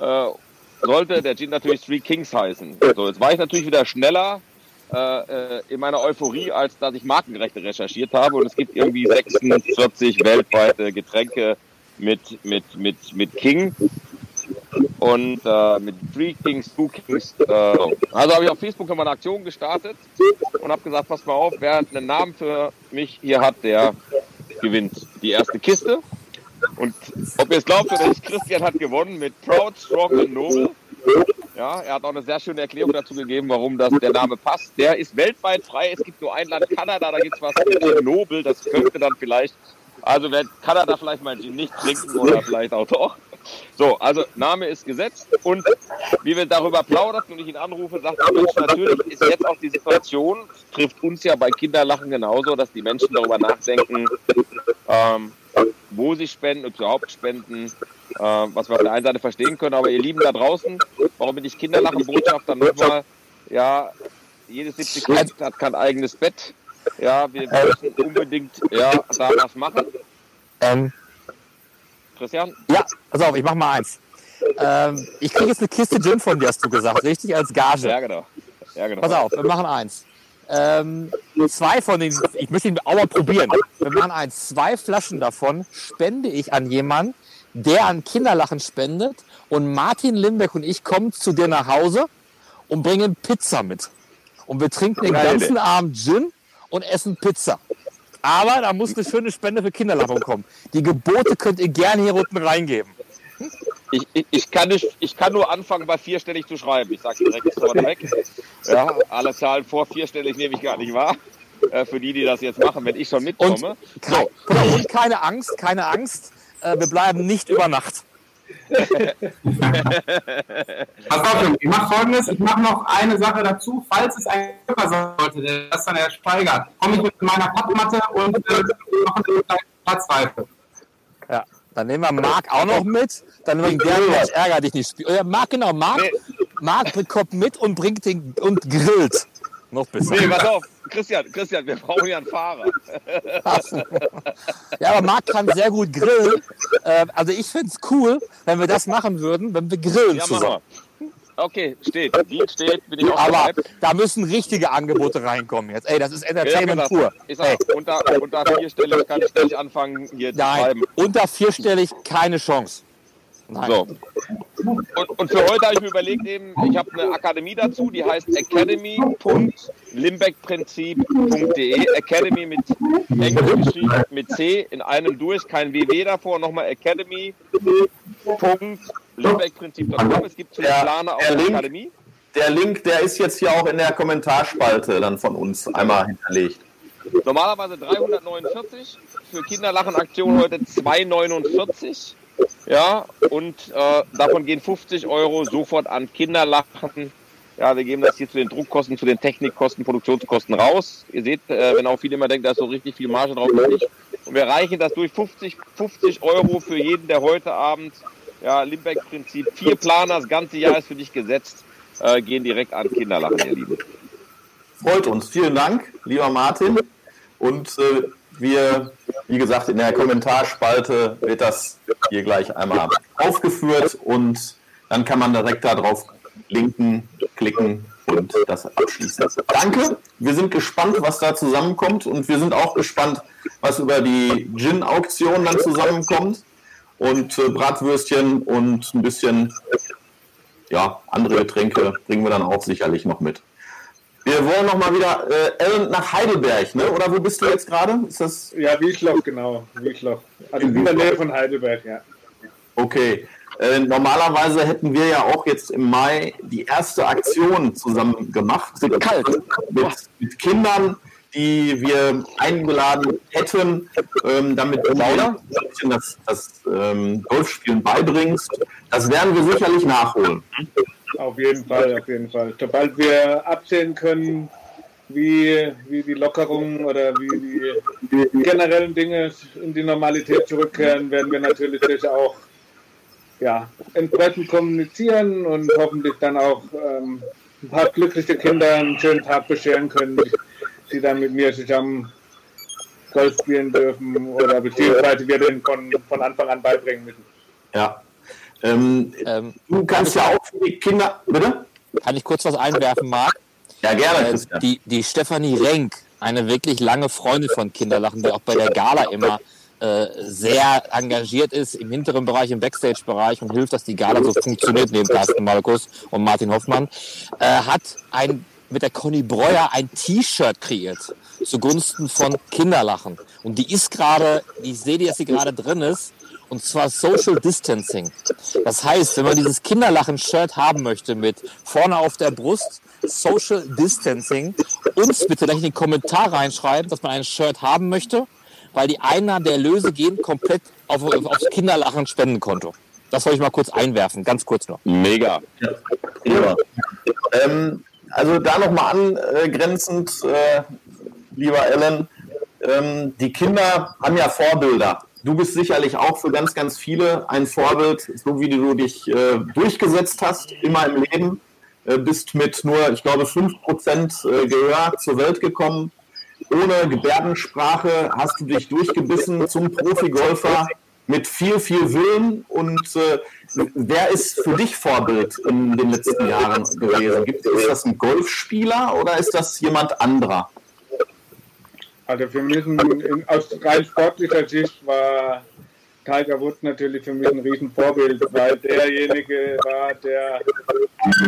äh, sollte der Gin natürlich Three Kings heißen. So, jetzt war ich natürlich wieder schneller äh, äh, in meiner Euphorie, als dass ich Markenrechte recherchiert habe. Und es gibt irgendwie 46 weltweite Getränke mit, mit, mit, mit King und äh, mit Three Kings, Two Kings. Äh, also habe ich auf Facebook nochmal eine Aktion gestartet und habe gesagt, pass mal auf, wer einen Namen für mich hier hat, der gewinnt die erste Kiste. Und ob ihr es glaubt oder nicht, Christian hat gewonnen mit Proud, Strong and Noble. Ja, er hat auch eine sehr schöne Erklärung dazu gegeben, warum das der Name passt. Der ist weltweit frei. Es gibt nur ein Land, Kanada, da gibt es was Nobel. Das könnte dann vielleicht, also wer Kanada vielleicht mal nicht trinken oder vielleicht auch doch. So, also Name ist gesetzt und wie wir darüber plauderten und ich ihn anrufe, sagt der Mensch, natürlich ist jetzt auch die Situation, trifft uns ja bei Kinderlachen genauso, dass die Menschen darüber nachdenken, ähm, wo sie spenden, ob sie überhaupt spenden, was wir auf der einen Seite verstehen können. Aber ihr Lieben da draußen, warum bin ich Kinderlachen-Botschafter nochmal? Ja, jedes 70 Kind hat kein eigenes Bett. Ja, wir müssen unbedingt ja, da was machen. Ähm, Christian? Ja, pass auf, ich mach mal eins. Ähm, ich kriege jetzt eine Kiste Gin von dir, hast du gesagt, richtig? Als Gage. Ja, genau. Ja, genau. Pass auf, wir machen eins. Ähm, zwei von den, ich möchte ihn auch mal probieren. Wir machen eins. Zwei Flaschen davon spende ich an jemanden, der an Kinderlachen spendet. Und Martin Limbeck und ich kommen zu dir nach Hause und bringen Pizza mit. Und wir trinken den ganzen Abend Gin und essen Pizza. Aber da muss eine schöne Spende für Kinderlachen kommen. Die Gebote könnt ihr gerne hier unten reingeben. Ich, ich, ich, kann nicht, ich kann nur anfangen, bei vierstellig zu schreiben. Ich sage direkt vorneweg. Ja, alle Zahlen vor vierstellig nehme ich gar nicht wahr. Äh, für die, die das jetzt machen, wenn ich schon mitkomme. Und, kein, so. und keine Angst, keine Angst. Äh, wir bleiben nicht über Nacht. Pass auf, ich mache folgendes, ich mache noch eine Sache dazu, falls es ein Körper sein sollte, der das dann ersteigert, komme ich mit meiner Pappmatte und äh, mache eine Platzreife. Ja. Dann nehmen wir Marc auch noch mit. Dann bringt der gleich Ärger dich nicht. Marc, genau, Marc, Marc kommt mit und bringt den und grillt. Noch besser. Nee, pass auf, Christian, Christian, wir brauchen ja einen Fahrer. ja, aber Marc kann sehr gut grillen. Äh, also ich finde es cool, wenn wir das machen würden, wenn wir grillen ja, zusammen. Okay, steht. Deal steht, bin ich auch Aber bereit. da müssen richtige Angebote reinkommen jetzt. Ey, das ist Entertainment ja, pur. Ich sag, unter, unter vierstellig kann ich nicht anfangen, hier Nein, zu schreiben. Unter vierstellig keine Chance. Nein. So. Und, und, für heute habe ich mir überlegt, eben, ich habe eine Akademie dazu, die heißt academy.limbeckprinzip.de. Academy mit Englisch geschrieben, mit C in einem durch, kein WW davor. Nochmal academy.limbeckprinzip.com. Es gibt zu der Planer auch eine Akademie. Der Link, der ist jetzt hier auch in der Kommentarspalte dann von uns einmal hinterlegt. Normalerweise 349, für Kinderlachen-Aktion heute 249. Ja, und äh, davon gehen 50 Euro sofort an Kinderlachen. Ja, wir geben das hier zu den Druckkosten, zu den Technikkosten, Produktionskosten raus. Ihr seht, äh, wenn auch viele immer denken, da ist so richtig viel Marge drauf, nicht. Und wir reichen das durch 50, 50 Euro für jeden, der heute Abend, ja, Limbeck-Prinzip, vier Planer, das ganze Jahr ist für dich gesetzt, äh, gehen direkt an Kinderlachen, ihr Lieben. Freut uns. Vielen Dank, lieber Martin. Und äh, wir, wie gesagt, in der Kommentarspalte wird das hier gleich einmal aufgeführt und dann kann man direkt da drauf linken, klicken und das abschließen. Danke. Wir sind gespannt, was da zusammenkommt und wir sind auch gespannt, was über die Gin-Auktion dann zusammenkommt und äh, Bratwürstchen und ein bisschen ja, andere Getränke bringen wir dann auch sicherlich noch mit. Wir wollen noch mal wieder äh, nach Heidelberg, ne? Oder wo bist du jetzt gerade? Ist das? Ja, Wiesloch, genau. Wiesloch. Also in, in der Nähe von Heidelberg, ja. Okay. Äh, normalerweise hätten wir ja auch jetzt im Mai die erste Aktion zusammen gemacht. Kalt. Mit, mit Kindern, die wir eingeladen hätten, ähm, damit du ein bisschen das, das ähm, Golfspielen beibringst. Das werden wir sicherlich nachholen. Auf jeden Fall, auf jeden Fall. Sobald wir absehen können, wie, wie die Lockerungen oder wie die generellen Dinge in die Normalität zurückkehren, werden wir natürlich auch ja, entsprechend kommunizieren und hoffentlich dann auch ähm, ein paar glückliche Kinder einen schönen Tag bescheren können, die dann mit mir zusammen Golf spielen dürfen oder beziehungsweise wir den von, von Anfang an beibringen müssen. Ja. Ähm, ähm, du kannst ja auch für die Kinder, bitte? Kann ich kurz was einwerfen, Marc? Ja, gerne. Äh, die, die Stefanie Renk, eine wirklich lange Freundin von Kinderlachen, die auch bei der Gala immer äh, sehr engagiert ist im hinteren Bereich, im Backstage-Bereich und hilft, dass die Gala so funktioniert, neben Carsten Markus und Martin Hoffmann, äh, hat ein, mit der Conny Breuer ein T-Shirt kreiert zugunsten von Kinderlachen. Und die ist gerade, ich sehe, dass sie gerade drin ist, und zwar Social Distancing. Das heißt, wenn man dieses Kinderlachen-Shirt haben möchte mit vorne auf der Brust Social Distancing, uns bitte gleich in den Kommentar reinschreiben, dass man ein Shirt haben möchte, weil die Einnahmen der Erlöse gehen komplett auf, aufs Kinderlachen-Spendenkonto. Das soll ich mal kurz einwerfen, ganz kurz noch. Mega. Ja. ja. Ähm, also da nochmal angrenzend, äh, lieber Alan, ähm, die Kinder haben ja Vorbilder du bist sicherlich auch für ganz, ganz viele ein Vorbild, so wie du dich äh, durchgesetzt hast, immer im Leben. Äh, bist mit nur, ich glaube, 5% äh, Gehör zur Welt gekommen. Ohne Gebärdensprache hast du dich durchgebissen zum Profigolfer mit viel, viel Willen. Und äh, wer ist für dich Vorbild in den letzten Jahren gewesen? Ist das ein Golfspieler oder ist das jemand anderer? Also für mich in, aus rein sportlicher Sicht war Tiger Woods natürlich für mich ein Riesenvorbild, weil derjenige war, der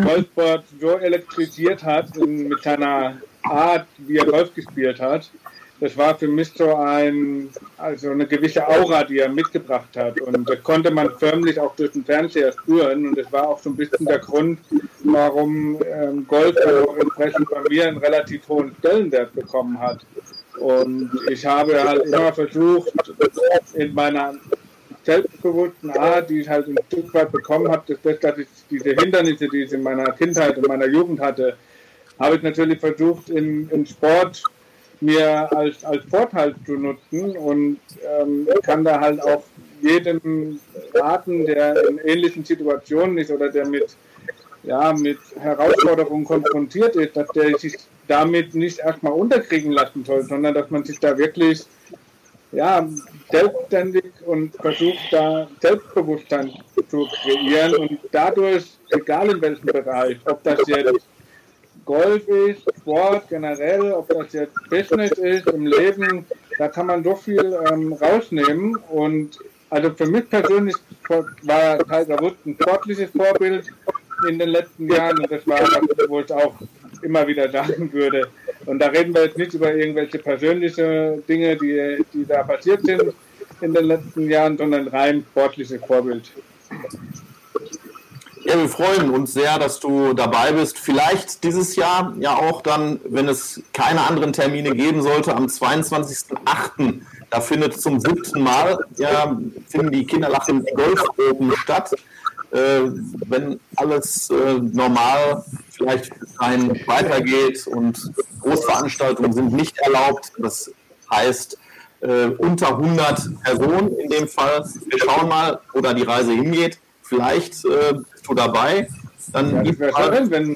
Golfsport so elektrisiert hat mit seiner Art, wie er Golf gespielt hat. Das war für mich so ein, also eine gewisse Aura, die er mitgebracht hat. Und das konnte man förmlich auch durch den Fernseher spüren. Und das war auch so ein bisschen der Grund, warum ähm, Golf auch entsprechend bei mir einen relativ hohen Stellenwert bekommen hat. Und ich habe halt immer versucht, in meiner selbstbewussten Art, die ich halt ein Stück weit bekommen habe, dass, das, dass ich diese Hindernisse, die ich in meiner Kindheit und meiner Jugend hatte, habe ich natürlich versucht, im, im Sport mir als, als Vorteil zu nutzen und ähm, kann da halt auch jedem raten, der in ähnlichen Situationen ist oder der mit, ja, mit Herausforderungen konfrontiert ist, dass der sich damit nicht erstmal unterkriegen lassen soll, sondern dass man sich da wirklich ja, selbstständig und versucht, da Selbstbewusstsein zu kreieren und dadurch, egal in welchem Bereich, ob das jetzt Golf ist, Sport generell, ob das jetzt Business ist, im Leben, da kann man so viel ähm, rausnehmen und also für mich persönlich war Tiger Woods ein sportliches Vorbild in den letzten Jahren und das war, wo ich auch immer wieder sagen würde. Und da reden wir jetzt nicht über irgendwelche persönliche Dinge, die, die da passiert sind in den letzten Jahren, sondern rein sportliches Vorbild. Ja, wir freuen uns sehr, dass du dabei bist. Vielleicht dieses Jahr ja auch dann, wenn es keine anderen Termine geben sollte, am 22.08. Da findet zum siebten Mal ja, finden die Kinderlachen Golf oben statt. Äh, wenn alles äh, normal vielleicht ein weitergeht und Großveranstaltungen sind nicht erlaubt. Das heißt, äh, unter 100 Personen in dem Fall. Wir schauen mal, wo da die Reise hingeht. Vielleicht bist du dabei. Dann ja, wäre schön, wenn,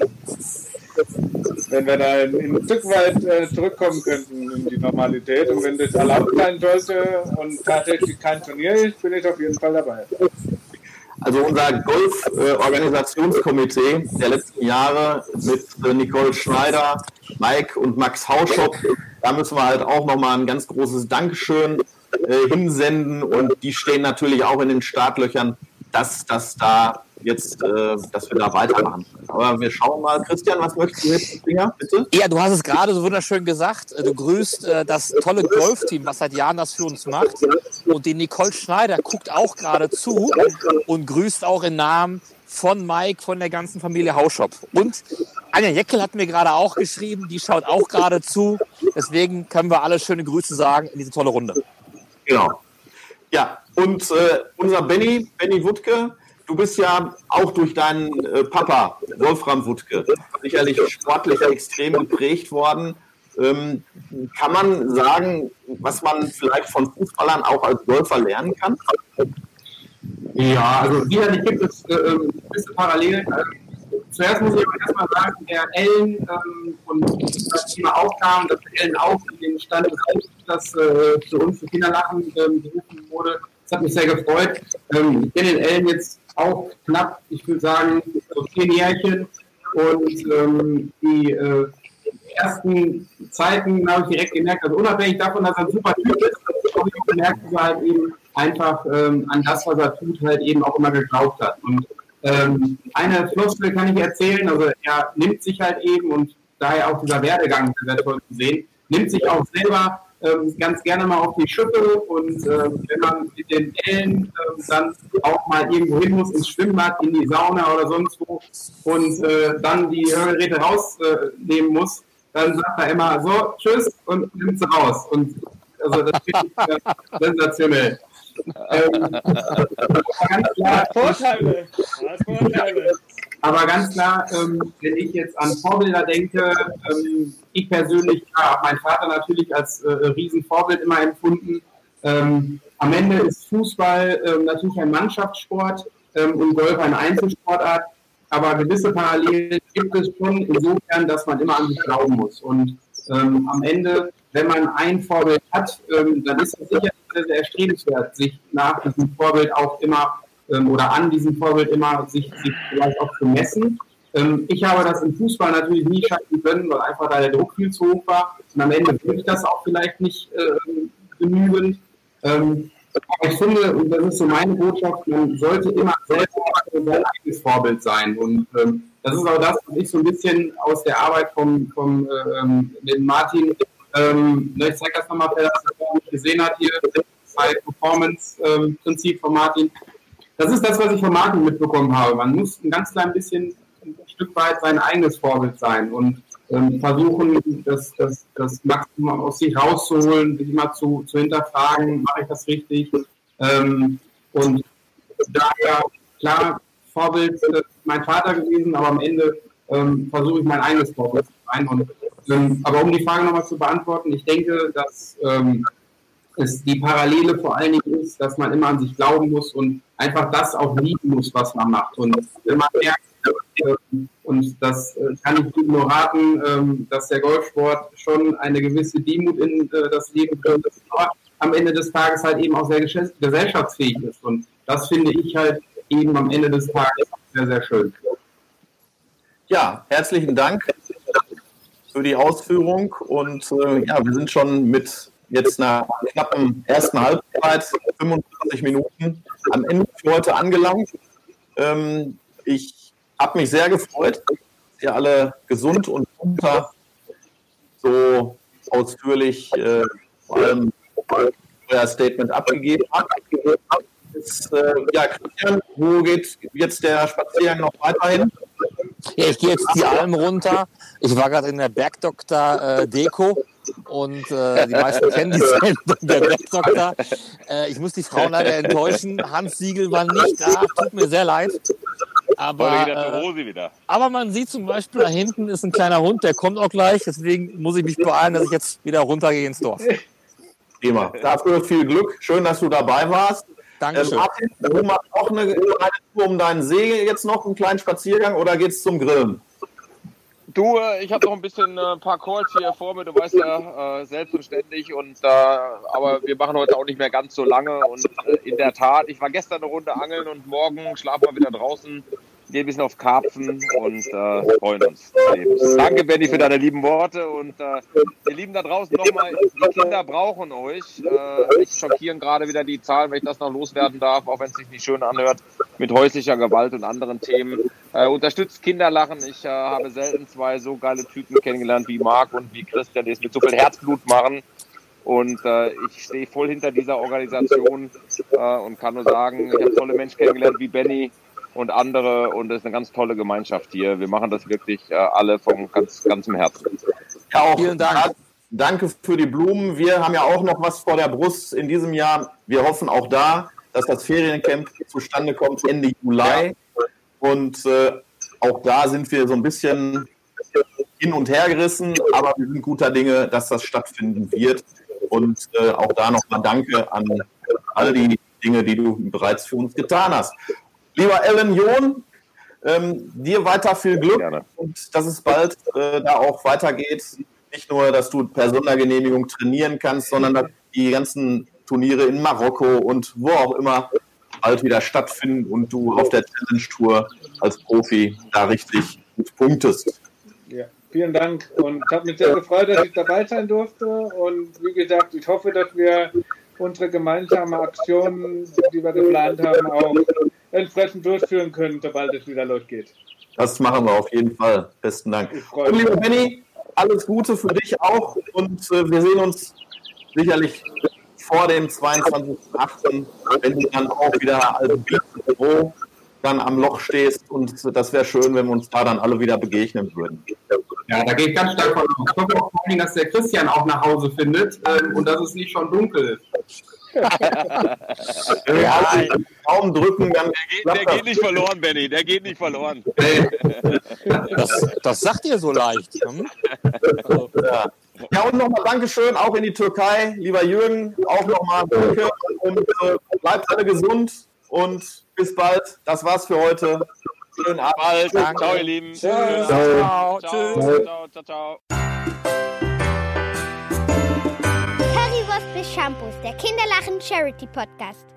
wenn wir da ein Stück weit äh, zurückkommen könnten in die Normalität. Und wenn das erlaubt sein sollte und tatsächlich kein Turnier ist, bin ich auf jeden Fall dabei. Also unser Golf-Organisationskomitee der letzten Jahre mit äh, Nicole Schneider, Mike und Max Hauschop, da müssen wir halt auch nochmal ein ganz großes Dankeschön äh, hinsenden. Und die stehen natürlich auch in den Startlöchern, dass das da jetzt, äh, dass wir da weitermachen. Aber wir schauen mal. Christian, was möchtest du jetzt, Finger, bitte? Ja, du hast es gerade so wunderschön gesagt. Du grüßt äh, das tolle Golfteam, was seit Jahren das für uns macht. Und die Nicole Schneider guckt auch gerade zu und grüßt auch im Namen von Mike, von der ganzen Familie Hauschop. Und Anja Jeckel hat mir gerade auch geschrieben, die schaut auch gerade zu. Deswegen können wir alle schöne Grüße sagen in diese tolle Runde. Genau. Ja, und äh, unser Benny, Benny Wutke, du bist ja auch durch deinen äh, Papa, Wolfram Wuttke, sicherlich sportlich extrem geprägt worden. Ähm, kann man sagen, was man vielleicht von Fußballern auch als Golfer lernen kann? Ja, also sicherlich gibt es äh, ähm, gewisse Parallelen. Also, zuerst muss ich aber erstmal sagen, der Ellen ähm, und das Thema aufkam, dass der Ellen auch in den Stand des das äh, für uns für Kinderlachen ähm, berufen wurde. Das hat mich sehr gefreut. Ähm, ich kenne den Ellen jetzt auch knapp, ich würde sagen, so zehn Jährchen. Und ähm, die äh, ersten Zeiten habe ich direkt gemerkt, also unabhängig davon, dass er ein super Typ ist, habe ich gemerkt, dass er halt eben einfach ähm, an das, was er tut, halt eben auch immer geglaubt hat. Und ähm, eine Floskel kann ich erzählen, also er nimmt sich halt eben und daher auch dieser Werdegang sehr toll zu sehen, nimmt sich auch selber ähm, ganz gerne mal auf die Schippe und äh, wenn man mit den Ellen äh, dann auch mal irgendwo hin muss, ins Schwimmbad, in die Sauna oder sonst wo und äh, dann die Hörgeräte rausnehmen muss, dann sagt er immer so, tschüss und nimmt sie raus. Und also das finde ich äh, sensationell. Ähm, ganz klar, Vorteile. Vorteile. Aber ganz klar, ähm, wenn ich jetzt an Vorbilder denke, ähm, ich persönlich habe meinen Vater natürlich als äh, Riesenvorbild immer empfunden. Ähm, am Ende ist Fußball ähm, natürlich ein Mannschaftssport ähm, und Golf eine Einzelsportart. Aber gewisse Parallelen gibt es schon insofern, dass man immer an sich glauben muss. Und ähm, am Ende, wenn man ein Vorbild hat, dann ist es sicher sehr erstrebenswert, sich nach diesem Vorbild auch immer ähm, oder an diesem Vorbild immer sich, sich vielleicht auch zu messen. Ähm, ich habe das im Fußball natürlich nie schaffen können, weil einfach da der Druck viel zu hoch war. Und am Ende würde ich das auch vielleicht nicht äh, genügend. Ähm, aber ich finde, und das ist so meine Botschaft, man sollte immer selbst sein eigenes Vorbild sein. Und ähm, das ist auch das, was ich so ein bisschen aus der Arbeit vom, vom ähm, Martin, ähm, ne, ich zeige das nochmal, wer das nicht gesehen hat hier, das Performance-Prinzip ähm, von Martin. Das ist das, was ich von Martin mitbekommen habe. Man muss ein ganz klein bisschen, ein Stück weit sein eigenes Vorbild sein und ähm, versuchen, das, das, das Maximum aus sich rauszuholen, sich immer zu, zu hinterfragen, mache ich das richtig? Ähm, und daher, klar, Vorbild ist mein Vater gewesen, aber am Ende ähm, versuche ich mein eigenes Vorbild zu sein. Und, ähm, aber um die Frage nochmal zu beantworten, ich denke, dass ähm, es die Parallele vor allen Dingen ist, dass man immer an sich glauben muss und einfach das auch lieben muss, was man macht. Und wenn man merkt, ähm, und das äh, kann ich gut nur raten, ähm, dass der Golfsport schon eine gewisse Demut in äh, das Leben bringt, aber am Ende des Tages halt eben auch sehr gesellschaftsfähig ist. Und das finde ich halt eben am Ende des Tages sehr, sehr schön. Ja, herzlichen Dank für die Ausführung und äh, ja, wir sind schon mit jetzt nach knappen ersten Halbzeit, 25 Minuten, am Ende für heute angelangt. Ähm, ich habe mich sehr gefreut, dass ihr alle gesund und munter so ausführlich äh, vor allem euer Statement abgegeben habt. Jetzt, äh, ja, Christian, wo geht jetzt der Spaziergang noch weiterhin? Ja, ich gehe jetzt die Alm runter. Ich war gerade in der Bergdoktor äh, Deko und äh, die meisten kennen die Sendung der Bergdoktor. Äh, ich muss die Frauen leider enttäuschen. Hans Siegel war nicht da. Tut mir sehr leid. Aber, äh, aber man sieht zum Beispiel, da hinten ist ein kleiner Hund, der kommt auch gleich. Deswegen muss ich mich beeilen, dass ich jetzt wieder runtergehe ins Dorf. Prima. Dafür viel Glück. Schön, dass du dabei warst. Dankeschön. Ähm, Martin, du machst auch eine, eine Tour um deinen See jetzt noch, einen kleinen Spaziergang oder geht's zum Grillen? Du, äh, ich habe noch ein bisschen ein äh, paar Calls hier vor mir, du weißt ja, äh, selbstverständlich. Und äh, aber wir machen heute auch nicht mehr ganz so lange. Und äh, in der Tat, ich war gestern eine Runde angeln und morgen schlafen wir wieder draußen gehen ein bisschen auf Karpfen und äh, freuen uns. Danke, Benny, für deine lieben Worte und äh, ihr Lieben da draußen nochmal, die Kinder brauchen euch. Äh, ich schockieren gerade wieder die Zahlen, wenn ich das noch loswerden darf, auch wenn es sich nicht schön anhört, mit häuslicher Gewalt und anderen Themen. Äh, unterstützt Kinderlachen. Ich äh, habe selten zwei so geile Typen kennengelernt wie Marc und wie Christian, die es mit so viel Herzblut machen. Und äh, ich stehe voll hinter dieser Organisation äh, und kann nur sagen, ich habe tolle Menschen kennengelernt wie Benny, und andere und es ist eine ganz tolle Gemeinschaft hier. Wir machen das wirklich äh, alle von ganz, ganzem Herzen. Ja, auch Vielen Dank. Danke für die Blumen. Wir haben ja auch noch was vor der Brust in diesem Jahr. Wir hoffen auch da, dass das Feriencamp zustande kommt Ende Juli. Und äh, auch da sind wir so ein bisschen hin und her gerissen, aber wir sind guter Dinge, dass das stattfinden wird. Und äh, auch da nochmal Danke an all die Dinge, die du bereits für uns getan hast. Lieber Ellen John, ähm, dir weiter viel Glück Gerne. und dass es bald äh, da auch weitergeht. Nicht nur, dass du per Sondergenehmigung trainieren kannst, sondern dass die ganzen Turniere in Marokko und wo auch immer bald wieder stattfinden und du auf der Challenge Tour als Profi da richtig gut punktest. Ja, vielen Dank und hat mich sehr gefreut, dass ich dabei sein durfte. Und wie gesagt, ich hoffe, dass wir unsere gemeinsame Aktion, die wir geplant haben, auch entsprechend durchführen können, sobald es wieder losgeht. Das machen wir auf jeden Fall. Besten Dank. Ich freue Und lieber Benny, alles Gute für dich auch und äh, wir sehen uns sicherlich vor dem 22.08., wenn du dann auch wieder als Büro dann am Loch stehst und das wäre schön, wenn wir uns da dann alle wieder begegnen würden. Ja, da gehe ich ganz stark von aus. Ich hoffe auch vor dass der Christian auch nach Hause findet ähm, und dass es nicht schon dunkel ist. Ja, Daumen drücken, dann Der geht nicht verloren, Benny. Der geht nicht verloren. Das, das sagt ihr so leicht. Hm? Ja, ja und nochmal Dankeschön auch in die Türkei, lieber Jürgen, auch nochmal danke und äh, bleibt alle gesund und bis bald. Das war's für heute. Schönen Abend. Bald. Danke. Ciao, ihr Lieben. Tschüss. Ciao. Tschüss. Ciao, ciao, ciao. Currywurst bis Shampoos, der Kinderlachen Charity Podcast.